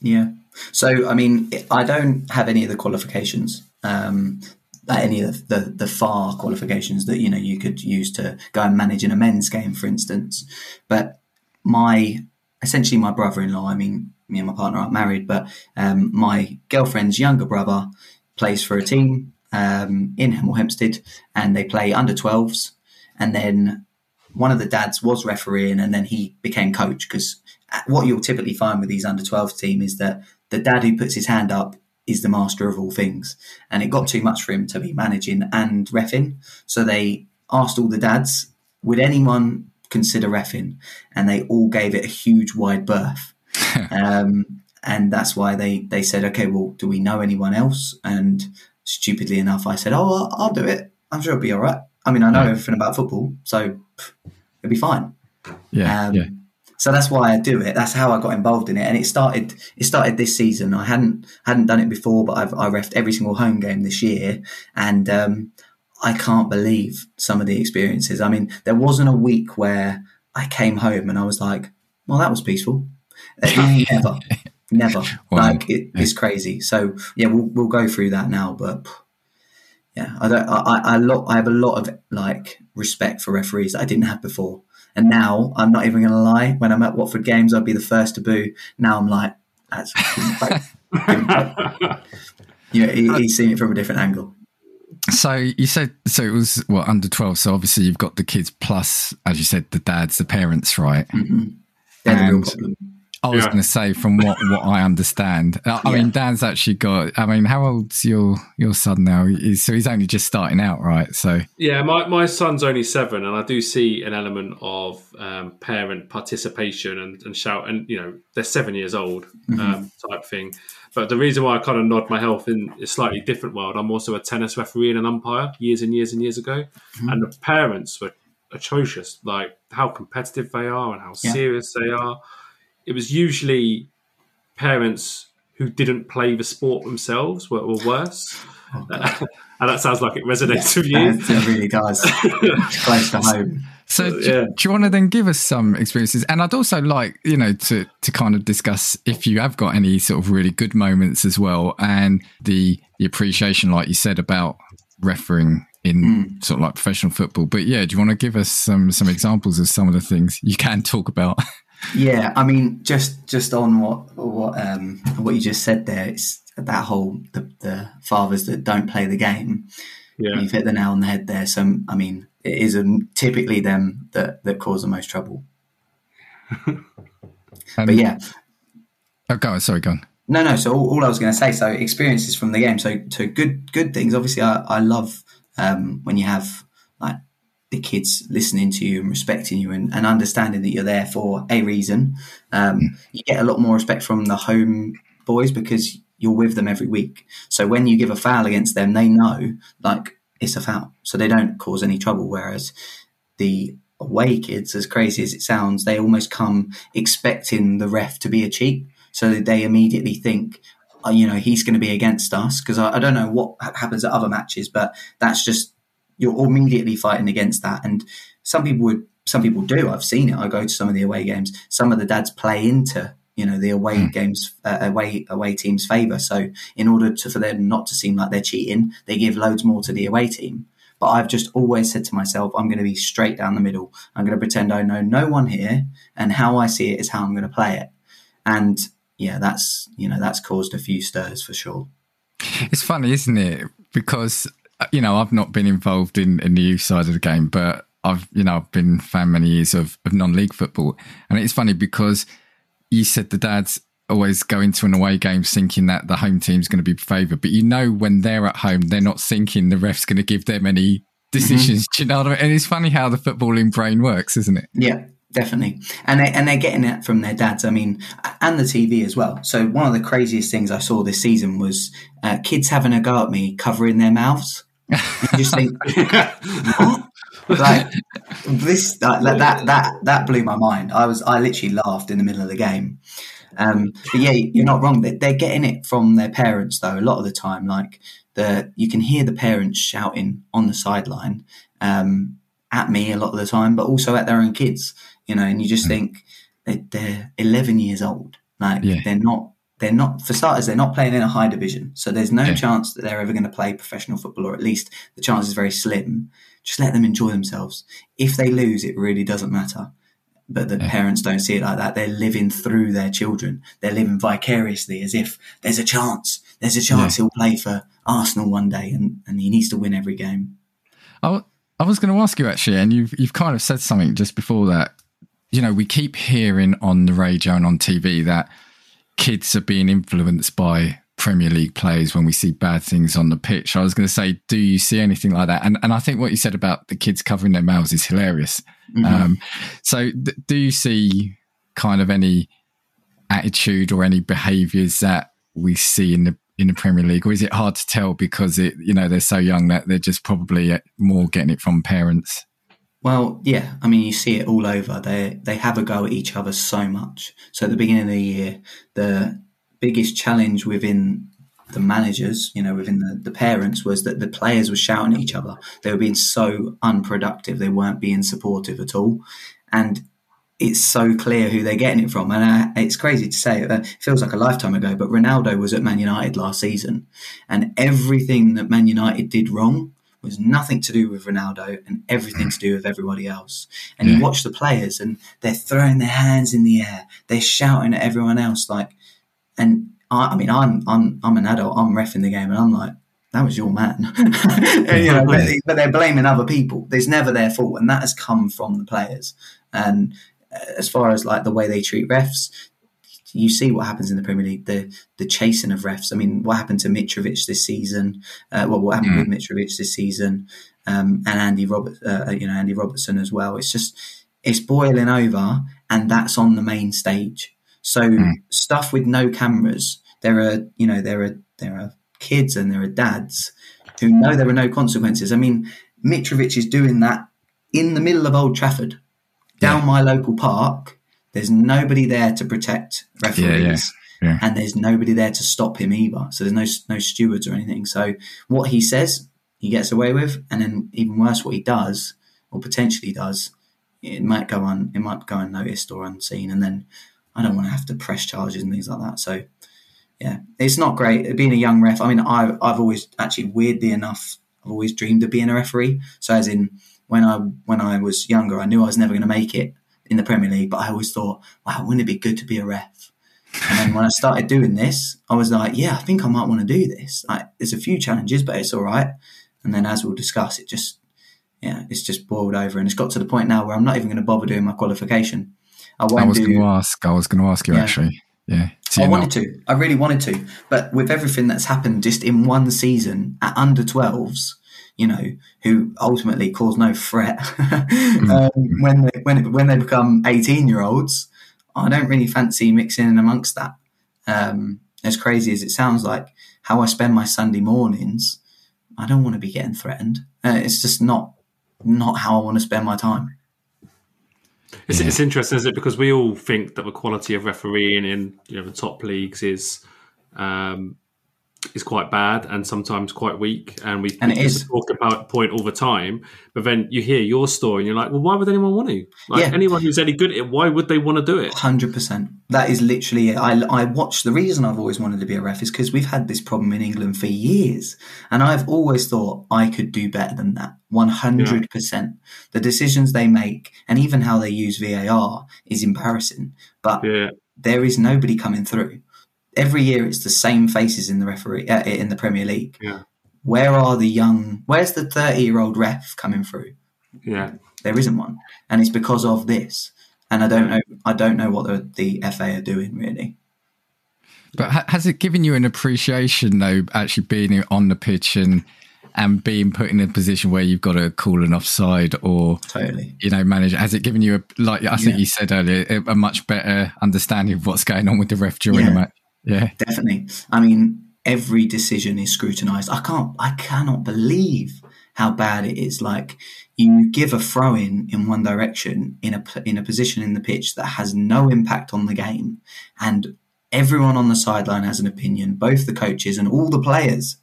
Speaker 2: Yeah. So, I mean, I don't have any of the qualifications, um, any of the, the, the FA qualifications that, you know, you could use to go and manage in a men's game, for instance. But my, essentially my brother-in-law, I mean, me and my partner aren't married, but um, my girlfriend's younger brother plays for a team um, in Hemel Hempstead and they play under 12s. And then one of the dads was refereeing and then he became coach because what you'll typically find with these under 12 team is that the dad who puts his hand up is the master of all things. And it got too much for him to be managing and refing. So they asked all the dads would anyone consider refing? And they all gave it a huge wide berth. Um, and that's why they they said okay well do we know anyone else? And stupidly enough i said oh i'll, I'll do it i'm sure it'll be all right i mean i know
Speaker 1: Yeah.
Speaker 2: everything about football so pff, it'll be fine
Speaker 1: Yeah,
Speaker 2: um,
Speaker 1: yeah,
Speaker 2: So that's why I do it. That's how I got involved in it, and it started. It started this season. I hadn't hadn't done it before, but I've I refed every single home game this year, and um, I can't believe some of the experiences. I mean, there wasn't a week where I came home and I was like, "Well, that was peaceful." never.
Speaker 1: Wow.
Speaker 2: Like it, it's crazy. So yeah, we'll we'll go through that now, but. Yeah, I don't. I, I, I, lot, I have a lot of like respect for referees that I didn't have before. And now I'm not even going to lie. When I'm at Watford games, I'd be the first to boo. Now I'm like, that's you know, he, he's seen it from a different angle.
Speaker 1: So you said so it was well under twelve. So obviously you've got the kids plus, as you said, the dads, the parents, right?
Speaker 2: hmm They're the real
Speaker 1: And-
Speaker 2: problem.
Speaker 1: I was
Speaker 3: Yeah.
Speaker 1: going to say, from what what I understand, I, I
Speaker 2: Yeah.
Speaker 1: mean, Dan's actually got. I mean, how old's your your son now? He's, so he's only just starting out, right? So
Speaker 3: Yeah, my, my son's only seven, and I do see an element of um, parent participation and, and shout, and you know they're seven years old um, type thing. But the reason why I kind of nod my health in a slightly different world, I'm also a tennis referee and an umpire years and years and years ago, and the parents were atrocious. Like how competitive they are and how
Speaker 2: Yeah.
Speaker 3: serious they are. It was usually parents who didn't play the sport themselves were, were worse.
Speaker 2: Oh, God.
Speaker 3: and that sounds like it resonates with you.
Speaker 2: It really does. Close to home.
Speaker 1: So do,
Speaker 3: yeah.
Speaker 1: do you want to then give us some experiences? And I'd also like, you know, to to kind of discuss if you have got any sort of really good moments as well, and the the appreciation, like you said, about refereeing in hmm. sort of like professional football. But yeah, do you want to give us some some examples of some of the things you can talk about?
Speaker 2: Yeah, I mean, just just on what what um, what you just said there, it's that whole the, the fathers that don't play the game.
Speaker 3: Yeah.
Speaker 2: You've hit the nail on the head there. So, I mean, it is um, typically them that, that cause the most trouble.
Speaker 1: And,
Speaker 2: But yeah,
Speaker 1: oh, go on. Sorry, go on.
Speaker 2: no, no. So all, all I was going to say, so experiences from the game. So, so good, good things. Obviously, I, I love um, when you have like the kids listening to you and respecting you and, and understanding that you're there for a reason. Um, you get a lot more respect from the home boys because you're with them every week. So when you give a foul against them, they know like it's a foul, so they don't cause any trouble. Whereas the away kids, as crazy as it sounds, they almost come expecting the ref to be a cheat. So they immediately think, oh, you know, he's going to be against us. Because I, I don't know what happens at other matches, but that's just, you're immediately fighting against that. And some people would, some people do. I've seen it. I go to some of the away games. Some of the dads play into you know the away
Speaker 1: Mm.
Speaker 2: games uh, away away teams favour. So in order to for them not to seem like they're cheating, they give loads more to the away team. But I've just always said to myself, I'm going to be straight down the middle. I'm going to pretend I know no one here, and how I see it is how I'm going to play it. And yeah, that's you know that's caused a few stirs for sure.
Speaker 1: It's funny, isn't it? Because you know I've not been involved in, in the youth side of the game, but I've you know I've been a fan many years of, of non-league football, and it's funny because you said the dads always go into an away game thinking that the home team's going to be favoured, but you know when they're at home, they're not thinking the ref's going to give them any decisions. Do you know what I mean? And it's funny how the footballing brain works, isn't it?
Speaker 2: Yeah, definitely. And they, and they're getting it from their dads. I mean, and the TV as well. So one of the craziest things I saw this season was uh, kids having a go at me covering their mouths. You just think, like this that, that that that blew my mind. I was I literally laughed in the middle of the game. Um, but yeah, you're not wrong. They're, they're getting it from their parents though. A lot of the time, like the you can hear the parents shouting on the sideline um, at me a lot of the time, but also at their own kids. You know, and you just think they, they're 11 years old. Like
Speaker 1: Yeah.
Speaker 2: they're not. They're not, for starters, they're not playing in a high division. So there's no
Speaker 1: Yeah.
Speaker 2: chance that they're ever going to play professional football, or at least the chance is very slim. Just let them enjoy themselves. If they lose, it really doesn't matter. But the
Speaker 1: Yeah.
Speaker 2: parents don't see it like that. They're living through their children. They're living vicariously as if there's a chance. There's a chance he'll play for Arsenal one day and, and he needs to win every game.
Speaker 1: I, w- I was going to ask you actually, and you've you've kind of said something just before that. You know, we keep hearing on the radio and on TV that kids are being influenced by Premier League players when we see bad things on the pitch. I was going to say, do you see anything like that? And and I think what you said about the kids covering their mouths is hilarious.
Speaker 2: Mhm.
Speaker 1: Um, so, d- do you see kind of any attitude or any behaviours that we see in the in the Premier League, or is it hard to tell because it you know they're so young that they're just probably more getting it from parents?
Speaker 2: Well, yeah, I mean, you see it all over. They they have a go at each other so much. So at the beginning of the year, the biggest challenge within the managers, you know, within the, the parents, was that the players were shouting at each other. They were being so unproductive. They weren't being supportive at all, and it's so clear who they're getting it from. And uh, it's crazy to say. Uh, it feels like a lifetime ago, but Ronaldo was at Man United last season, and everything that Man United did wrong was nothing to do with Ronaldo and everything to do with everybody else. And
Speaker 1: Yeah.
Speaker 2: you watch the players and they're throwing their hands in the air, they're shouting at everyone else. Like, and I, I mean, I'm I'm I'm an adult, I'm refing the game, and I'm like, that was your man. And, you know, but, they- but they're blaming other people. There's never their fault, and that has come from the players. And uh, as far as like the way they treat refs, you see what happens in the Premier League, the the chasing of refs. I mean, what happened to Mitrovic this season? Uh, well, what happened with Mitrovic this season, um, and Andy Robert, uh, you know, Andy Robertson as well. It's just it's boiling over, and that's on the main stage. So stuff with no cameras. There are, you know, there are there are kids and there are dads who know there are no consequences. I mean, Mitrovic is doing that in the middle of Old Trafford, down my local park. There's nobody there to protect referees,
Speaker 1: yeah.
Speaker 2: and there's nobody there to stop him either. So there's no no stewards or anything. So what he says, he gets away with, and then even worse, what he does or potentially does, it might go on, it might go unnoticed or unseen, and then I don't want to have to press charges and things like that. So yeah, it's not great being a young ref. I mean, I've I've always actually weirdly enough, I've always dreamed of being a referee. So as in when I when I was younger, I knew I was never going to make it in the Premier League, but I always thought, wow, wouldn't it be good to be a ref? And then when I started doing this, I was like, yeah, I think I might want to do this. Like, there's a few challenges, but it's all right. And then as we'll discuss, it just yeah, it's just boiled over, and it's got to the point now where I'm not even going to bother doing my qualification. I
Speaker 1: I was going to ask. I was going to ask you
Speaker 2: Yeah.
Speaker 1: actually. Yeah. So
Speaker 2: I wanted
Speaker 1: not-
Speaker 2: to. I really wanted to. But with everything that's happened just in one season at under 12s, you know, who ultimately cause no threat, um, when, they, when, when they become 18 year olds, I don't really fancy mixing in amongst that. Um, as crazy as it sounds like, how I spend my Sunday mornings, I don't want to be getting threatened. Uh, it's just not not how I want to spend my time.
Speaker 3: It's, it's interesting, is it? Because we all think that the quality of refereeing in you know the top leagues is um, is quite bad and sometimes quite weak, and we
Speaker 2: And it is.
Speaker 3: talk about point all the time. But then you hear your story, and you're like, well, why would anyone want to? Like
Speaker 2: Yeah.
Speaker 3: anyone who's any good at it, why would they want to do it?
Speaker 2: Hundred percent. That is literally it. I I watch. The reason I've always wanted to be a ref is because we've had this problem in England for years, and I've always thought I could do better than that. One hundred percent. The decisions they make and even how they use VAR is embarrassing. But
Speaker 3: Yeah,
Speaker 2: there is nobody coming through. Every year, it's the same faces in the referee uh, in the Premier League.
Speaker 3: Yeah.
Speaker 2: Where are the young? Where's the thirty-year-old ref coming through?
Speaker 3: yeah.
Speaker 2: There isn't one, and it's because of this. And I don't know. I don't know what the, the FA are doing really.
Speaker 1: But ha- has it given you an appreciation though, actually being on the pitch and and being put in a position where you've got to call an offside or
Speaker 2: Totally.
Speaker 1: you know manage? Has it given you a like I think
Speaker 2: Yeah.
Speaker 1: you said earlier a, a much better understanding of what's going on with the ref during
Speaker 2: Yeah.
Speaker 1: the match? Yeah,
Speaker 2: Definitely. I mean, every decision is scrutinised. I can't. I cannot believe how bad it is. Like you give a throw in in one direction in a in a position in the pitch that has no impact on the game, and everyone on the sideline has an opinion, both the coaches and all the players,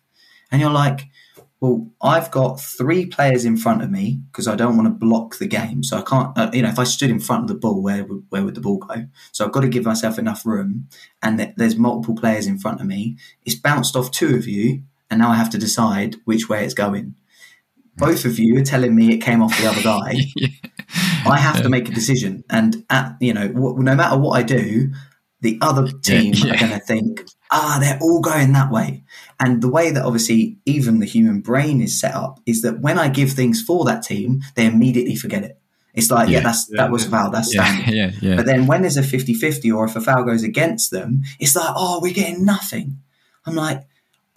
Speaker 2: and you're like. Well, I've got three players in front of me because I don't want to block the game. So I can't, uh, you know, if I stood in front of the ball, where would, where would the ball go? So I've got to give myself enough room and th- there's multiple players in front of me. It's bounced off two of you, and now I have to decide which way it's going. Both of you are telling me it came off the other guy. I have to make a decision, and at, you know, wh- no matter what I do, the other team
Speaker 1: yeah.
Speaker 2: are going to think, ah, they're all going that way. And the way that obviously even the human brain is set up is that when I give things for that team, they immediately forget it. It's like, yeah,
Speaker 1: Yeah.
Speaker 2: that's
Speaker 3: Yeah,
Speaker 2: that was a foul, that's
Speaker 1: yeah,
Speaker 2: standard.
Speaker 1: yeah, yeah.
Speaker 2: But then when there's a 50 50 or if a foul goes against them, it's like, oh, we're getting nothing. I'm like,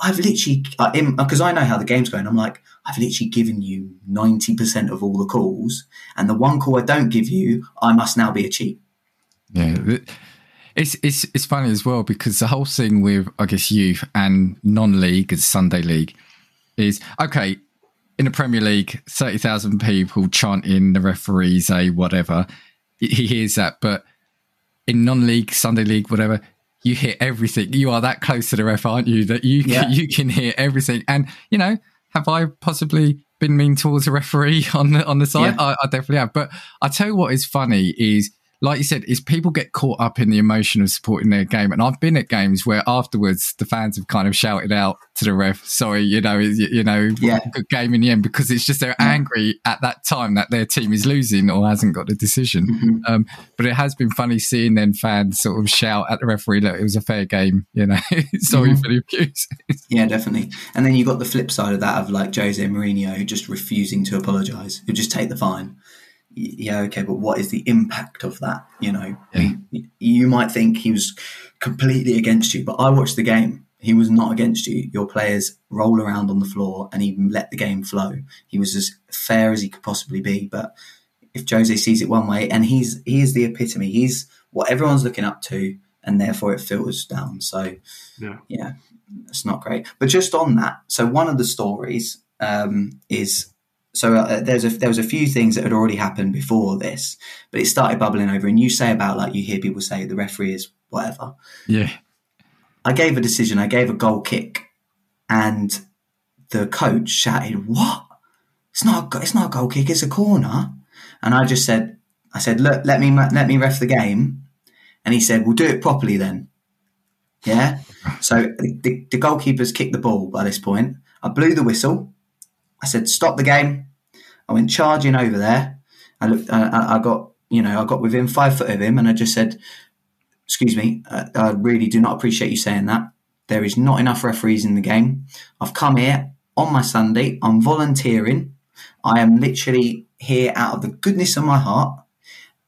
Speaker 2: I've literally, uh, because uh, I know how the game's going, I'm like, I've literally given you 90% of all the calls. And the one call I don't give you, I must now be a cheat.
Speaker 1: Yeah, it's it's it's funny as well because the whole thing with I guess youth and non-league as Sunday league is okay. In the Premier League, thirty thousand people chanting the referees a whatever. He hears that, but in non-league, Sunday league, whatever, you hear everything. You are that close to the ref, aren't you? That you
Speaker 2: Yeah.
Speaker 1: can, you can hear everything. And you know, have I possibly been mean towards a referee on the on the side?
Speaker 2: Yeah.
Speaker 1: I, I definitely have. But I tell you what is funny is like you said, is people get caught up in the emotion of supporting their game. And I've been at games where afterwards the fans have kind of shouted out to the ref, sorry, you know, you, you know,
Speaker 2: Yeah.
Speaker 1: good game in the end, because it's just they're angry at that time that their team is losing or hasn't got the decision.
Speaker 2: Mm-hmm.
Speaker 1: Um, but it has been funny seeing then fans sort of shout at the referee, look, it was a fair game, you know, sorry
Speaker 2: Mm-hmm.
Speaker 1: for the abuse.
Speaker 2: Yeah, definitely. And then you got the flip side of that of like Jose Mourinho just refusing to apologise. He'll just take the fine. Y- Yeah, okay, but what is the impact of that? You know,
Speaker 1: Yeah.
Speaker 2: You might think he was completely against you, but I watched the game. He was not against you. Your players roll around on the floor and even let the game flow. He was as fair as he could possibly be. But if Jose sees it one way, and he's he is the epitome, he's what everyone's looking up to, and therefore it filters down. So
Speaker 3: Yeah.
Speaker 2: yeah, it's not great. But just on that, so one of the stories um, is so uh, there's a there was a few things that had already happened before this, but it started bubbling over. And you say about like you hear people say the referee is whatever.
Speaker 1: yeah.
Speaker 2: I gave a decision. I gave a goal kick, and the coach shouted, "What? It's not. A, it's not a goal kick. It's a corner." And I just said, "I said, look, let me let me ref the game." And he said, "We'll do it properly then." Yeah. So the, the goalkeeper's kicked the ball by this point. I blew the whistle. I said, "Stop the game." I went charging over there. I looked. I, I- I got you know I got within five foot of him, and I just said, excuse me, uh, I really do not appreciate you saying that. There is not enough referees in the game. I've come here on my Sunday. I'm volunteering. I am literally here out of the goodness of my heart.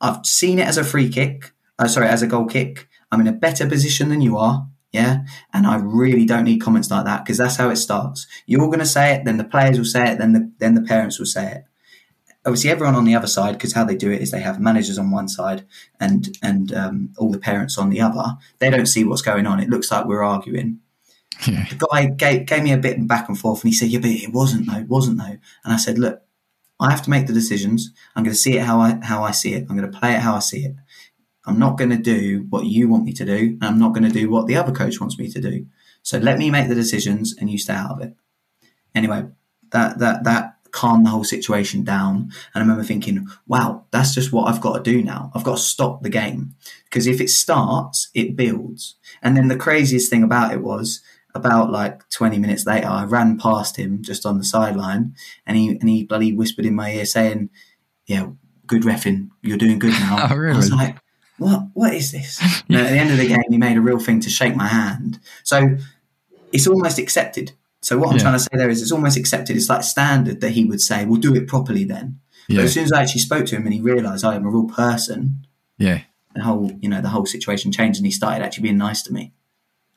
Speaker 2: I've seen it as a free kick. Uh, sorry, as a goal kick. I'm in a better position than you are. Yeah. And I really don't need comments like that because that's how it starts. You're going to say it, then the players will say it, then the, then the parents will say it. Obviously everyone on the other side because how they do it is they have managers on one side and and um, all the parents on the other. They don't see what's going on. It looks like we're arguing.
Speaker 1: Yeah.
Speaker 2: the guy gave, gave me a bit back and forth and he said yeah but it wasn't though. It wasn't though. And i said look i have to make the decisions. I'm going to see it how i how i see it. I'm going to play it how i see it i'm not going to do what you want me to do and i'm not going to do what the other coach wants me to do So let me make the decisions and you stay out of it. Anyway, that that that calmed the whole situation down. And I remember thinking, wow, that's just what I've got to do now. I've got to stop the game because if it starts, it builds. And then the craziest thing about it was about like 20 minutes later, I ran past him just on the sideline and he, and he bloody whispered in my ear saying, yeah, good refing. You're doing good now.
Speaker 1: Oh, really?
Speaker 2: I was like, what, what is this? And at the end of the game, he made a real thing to shake my hand. So it's almost accepted. So what I'm
Speaker 1: Yeah.
Speaker 2: trying to say there is it's almost accepted. It's like standard that he would say, we'll do it properly then. But as soon as I actually spoke to him and he realised I am a real person,
Speaker 1: Yeah.
Speaker 2: the whole you know the whole situation changed and he started actually being nice to me.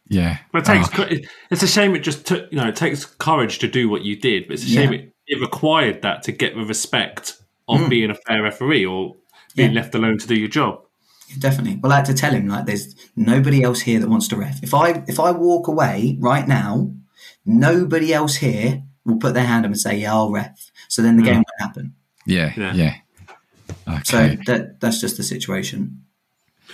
Speaker 1: Yeah.
Speaker 3: But it takes.
Speaker 1: Oh,
Speaker 3: It's a shame it just took. You know, it takes courage to do what you did, but it's a shame
Speaker 2: Yeah.
Speaker 3: it, it required that to get the respect of being a fair referee or being
Speaker 2: Mm. Yeah.
Speaker 3: left alone to do your job.
Speaker 2: Definitely. Well, I had to tell him like there's nobody else here that wants to ref. If I if I walk away right now, nobody else here will put their hand up and say, "Yeah, I'll ref." So then the game won't happen.
Speaker 1: Yeah.
Speaker 3: Yeah.
Speaker 1: Yeah.
Speaker 2: So that that's just the situation.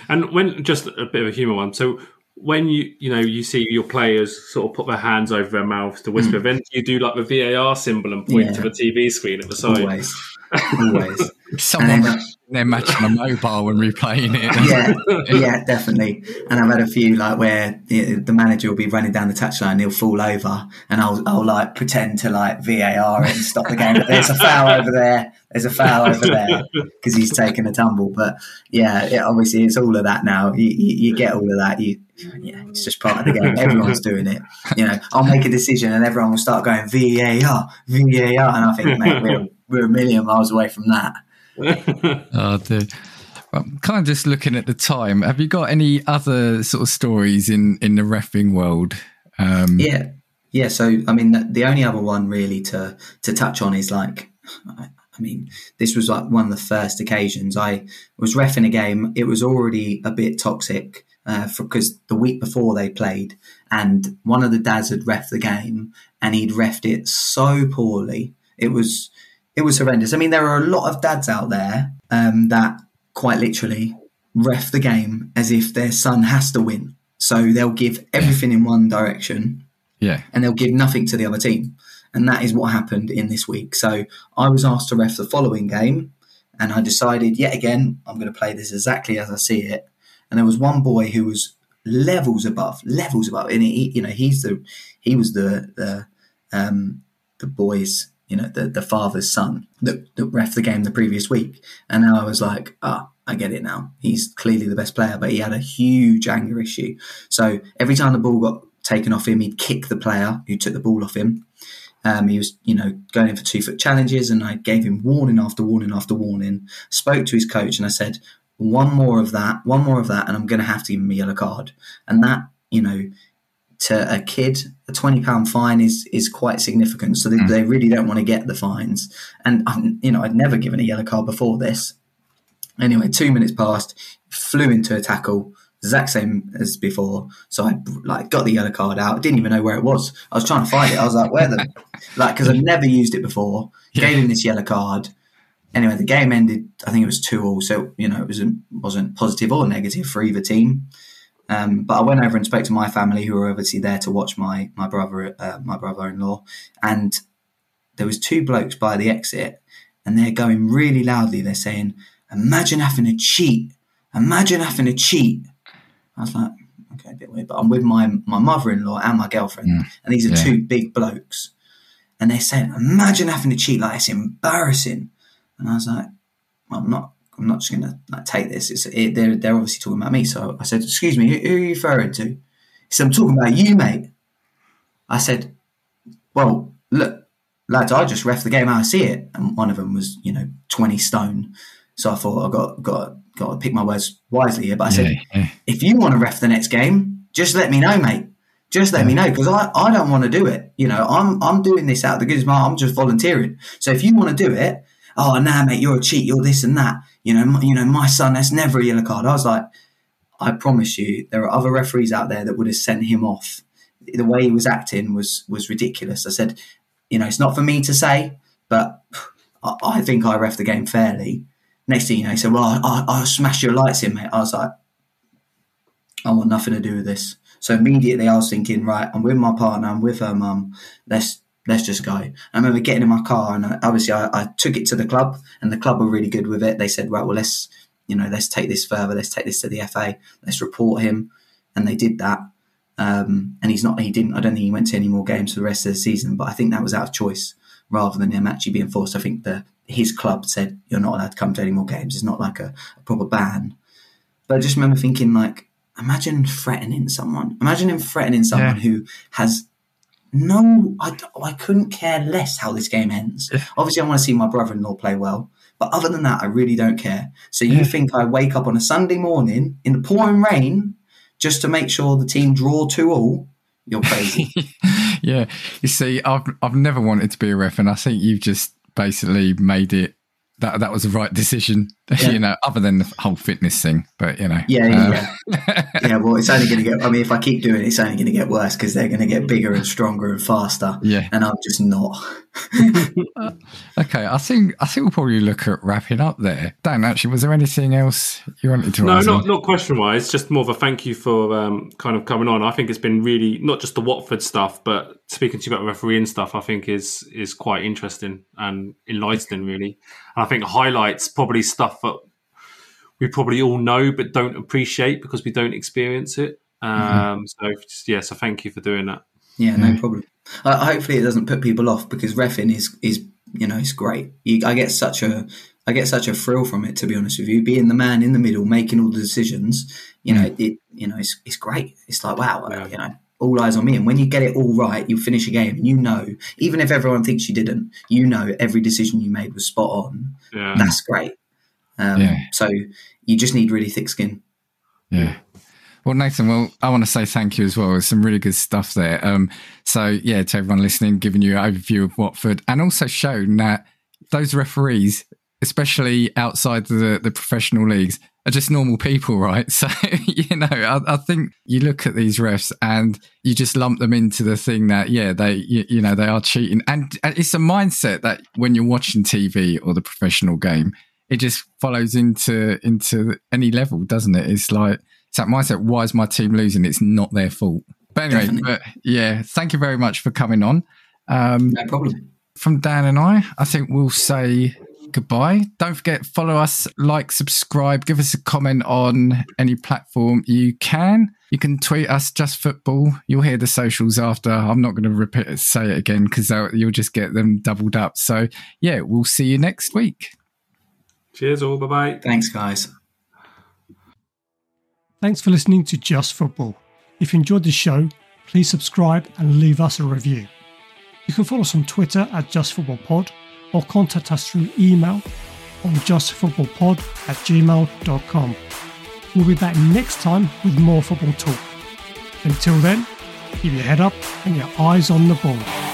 Speaker 3: And when just a bit of a humour one. So when you you know you see your players sort of put their hands over their mouths to whisper, then you do like the VAR symbol and point
Speaker 2: Mm. Yeah.
Speaker 3: to the TV screen at the side.
Speaker 2: Always, always.
Speaker 1: Someone
Speaker 2: and then-
Speaker 1: they're matching a mobile and replaying it.
Speaker 2: yeah, yeah, definitely. And I've had a few like where the, the manager will be running down the touchline, he'll fall over, and I'll I'll like pretend to like VAR and stop the game. There's a foul over there. There's a foul over there because he's taken a tumble. But yeah, it, obviously it's all of that now. You, you, you get all of that. You yeah, it's just part of the game. Everyone's doing it. You know, I'll make a decision, and everyone will start going VAR, VAR, and I think, mate, we're we're a million miles away from that.
Speaker 1: Oh, dear. I'm kind of just looking at the time. Have you got any other sort of stories in in the refing world? Um,
Speaker 2: Yeah, yeah. So I mean, the, the only other one really to to touch on is like, I, mean, this was like one of the first occasions I was refing a game. It was already a bit toxic because the week before they played, and one of the dads had ref the game, and he'd refed it so poorly. It was it was horrendous. I mean, there are a lot of dads out there um, that quite literally ref the game as if their son has to win. So they'll give everything in one direction
Speaker 1: yeah,
Speaker 2: and they'll give nothing to the other team. And that is what happened in this week. So I was asked to ref the following game, and I decided yet again I'm going to play this exactly as I see it. And there was one boy who was levels above, levels above, and he, you know he's the he was the the um, the boys, you know, the the father's son that, that ref the game the previous week. And now I was like, ah, I get it now. He's clearly the best player, but he had a huge anger issue. So every time the ball got taken off him, he'd kick the player who took the ball off him. Um, he was, you know, going in for two foot challenges, and I gave him warning after warning after warning. Spoke to his coach, and I said, "One more of that, one more of that, and I'm going to have to give him a yellow card." And that, you know, to a kid, a twenty pound fine is is quite significant. So they, hmm. they really don't want to get the fines. And I'm, you know, I'd never given a yellow card before this. Anyway, two minutes passed, flew into a tackle, exact same as before. So I like got the yellow card out. Didn't even know where it was. I was trying to find it. I was like, where the like because I've never used it before. Gave him this yellow card. Anyway, the game ended. I think it was two all. So you know, it wasn't wasn't positive or negative for either team. Um, but I went over and spoke to my family, who were obviously there to watch my my brother uh, my brother in law, and there was two blokes by the exit, and they're going really loudly. They're saying, "Imagine having to cheat! Imagine having to cheat!" I was like, "Okay, a bit weird." But I'm with my my mother in law and my girlfriend,
Speaker 1: Mm.
Speaker 2: and these are
Speaker 1: Yeah.
Speaker 2: two big blokes, and they're saying, "Imagine having to cheat! Like it's embarrassing." And I was like, well, "I'm not." I'm not just going to like, take this. It's, it, they're, they're obviously talking about me. So I said, Excuse me, who, who are you referring to? He said, I'm talking about you, mate. I said, Well, look, lads, I just ref the game how I see it. And one of them was, you know, 20 stone. So I thought I got got got to pick my words wisely here. But I said,
Speaker 1: yeah, yeah.
Speaker 2: if you want to ref the next game, just let me know, mate. Just let me know because I, I don't want to do it. You know, I'm I'm doing this out of the goodness of my heart. I'm just volunteering. So if you want to do it, oh nah, mate, you're a cheat. You're this and that. You know, my, you know, my son, that's never a yellow card. I was like, I promise you, there are other referees out there that would have sent him off. The way he was acting was was ridiculous. I said, you know, it's not for me to say, but I, I think I ref the game fairly. Next thing you know, he said, "Well, I, I, I'll smash your lights in, mate." I was like, I want nothing to do with this. So immediately I was thinking, right, I'm with my partner, I'm with her mum. Let's let's just go. I remember getting in my car and I, obviously I, I, took it to the club and the club were really good with it. They said, right, well, let's, you know, let's take this further. Let's take this to the FA. Let's report him. And they did that. Um, and he's not, he didn't, I don't think he went to any more games for the rest of the season, but I think that was out of choice rather than him actually being forced. I think the, his club said, you're not allowed to come to any more games. It's not like a, a proper ban. But I just remember thinking like, imagine threatening someone. Imagine him threatening someone yeah. who has no, I, I couldn't care less how this game ends. Yeah. Obviously, I want to see my brother in law play well. But other than that, I really don't care. So you yeah. think I wake up on a Sunday morning in the pouring rain just to make sure the team draw two all? You're crazy.
Speaker 1: yeah. You see, I've I've never wanted to be a ref, and I think you've just basically made it that that was the right decision. Yeah. you know, other than the whole fitness thing, but you know,
Speaker 2: yeah, yeah, um, yeah. yeah. Well, it's only going to get. I mean, if I keep doing it, it's only going to get worse because they're going to get bigger and stronger and faster.
Speaker 1: Yeah,
Speaker 2: and I'm just not.
Speaker 1: okay, I think I think we'll probably look at wrapping up there. Dan, actually, was there anything else you wanted to?
Speaker 3: No, not not question wise. Just more of a thank you for um, kind of coming on. I think it's been really not just the Watford stuff, but speaking to you about refereeing stuff. I think is is quite interesting and enlightening, really. And I think highlights probably stuff that we probably all know but don't appreciate because we don't experience it. Um, mm-hmm. So just, yeah, so thank you for doing that.
Speaker 2: Yeah, no problem. Uh, hopefully, it doesn't put people off because refing is is you know it's great. You, I get such a I get such a thrill from it. To be honest with you, being the man in the middle, making all the decisions, you know, mm. it you know it's it's great. It's like wow, yeah. you know, all eyes on me. And when you get it all right, you finish a game and you know, even if everyone thinks you didn't, you know every decision you made was spot on. Yeah. That's great. Um, yeah. So you just need really thick skin.
Speaker 1: Yeah. Well, Nathan, well, I want to say thank you as well. There's some really good stuff there. Um, so, yeah, to everyone listening, giving you an overview of Watford and also shown that those referees, especially outside the, the professional leagues, are just normal people, right? So, you know, I, I, think you look at these refs and you just lump them into the thing that, yeah, they, you, you know, they are cheating. And it's a mindset that when you're watching TV or the professional game, it just follows into into any level, doesn't it? It's like it's that mindset. Why is my team losing? It's not their fault. But anyway, but yeah, thank you very much for coming on.
Speaker 2: Um, no problem.
Speaker 1: From Dan and I, I think we'll say goodbye. Don't forget, follow us, like, subscribe, give us a comment on any platform you can. You can tweet us just football. You'll hear the socials after. I'm not going to repeat it, say it again because you'll just get them doubled up. So yeah, we'll see you next week.
Speaker 3: Cheers, all. Bye bye.
Speaker 2: Thanks, guys.
Speaker 4: Thanks for listening to Just Football. If you enjoyed the show, please subscribe and leave us a review. You can follow us on Twitter at JustFootballPod or contact us through email on justfootballpod at gmail.com. We'll be back next time with more football talk. Until then, keep your head up and your eyes on the ball.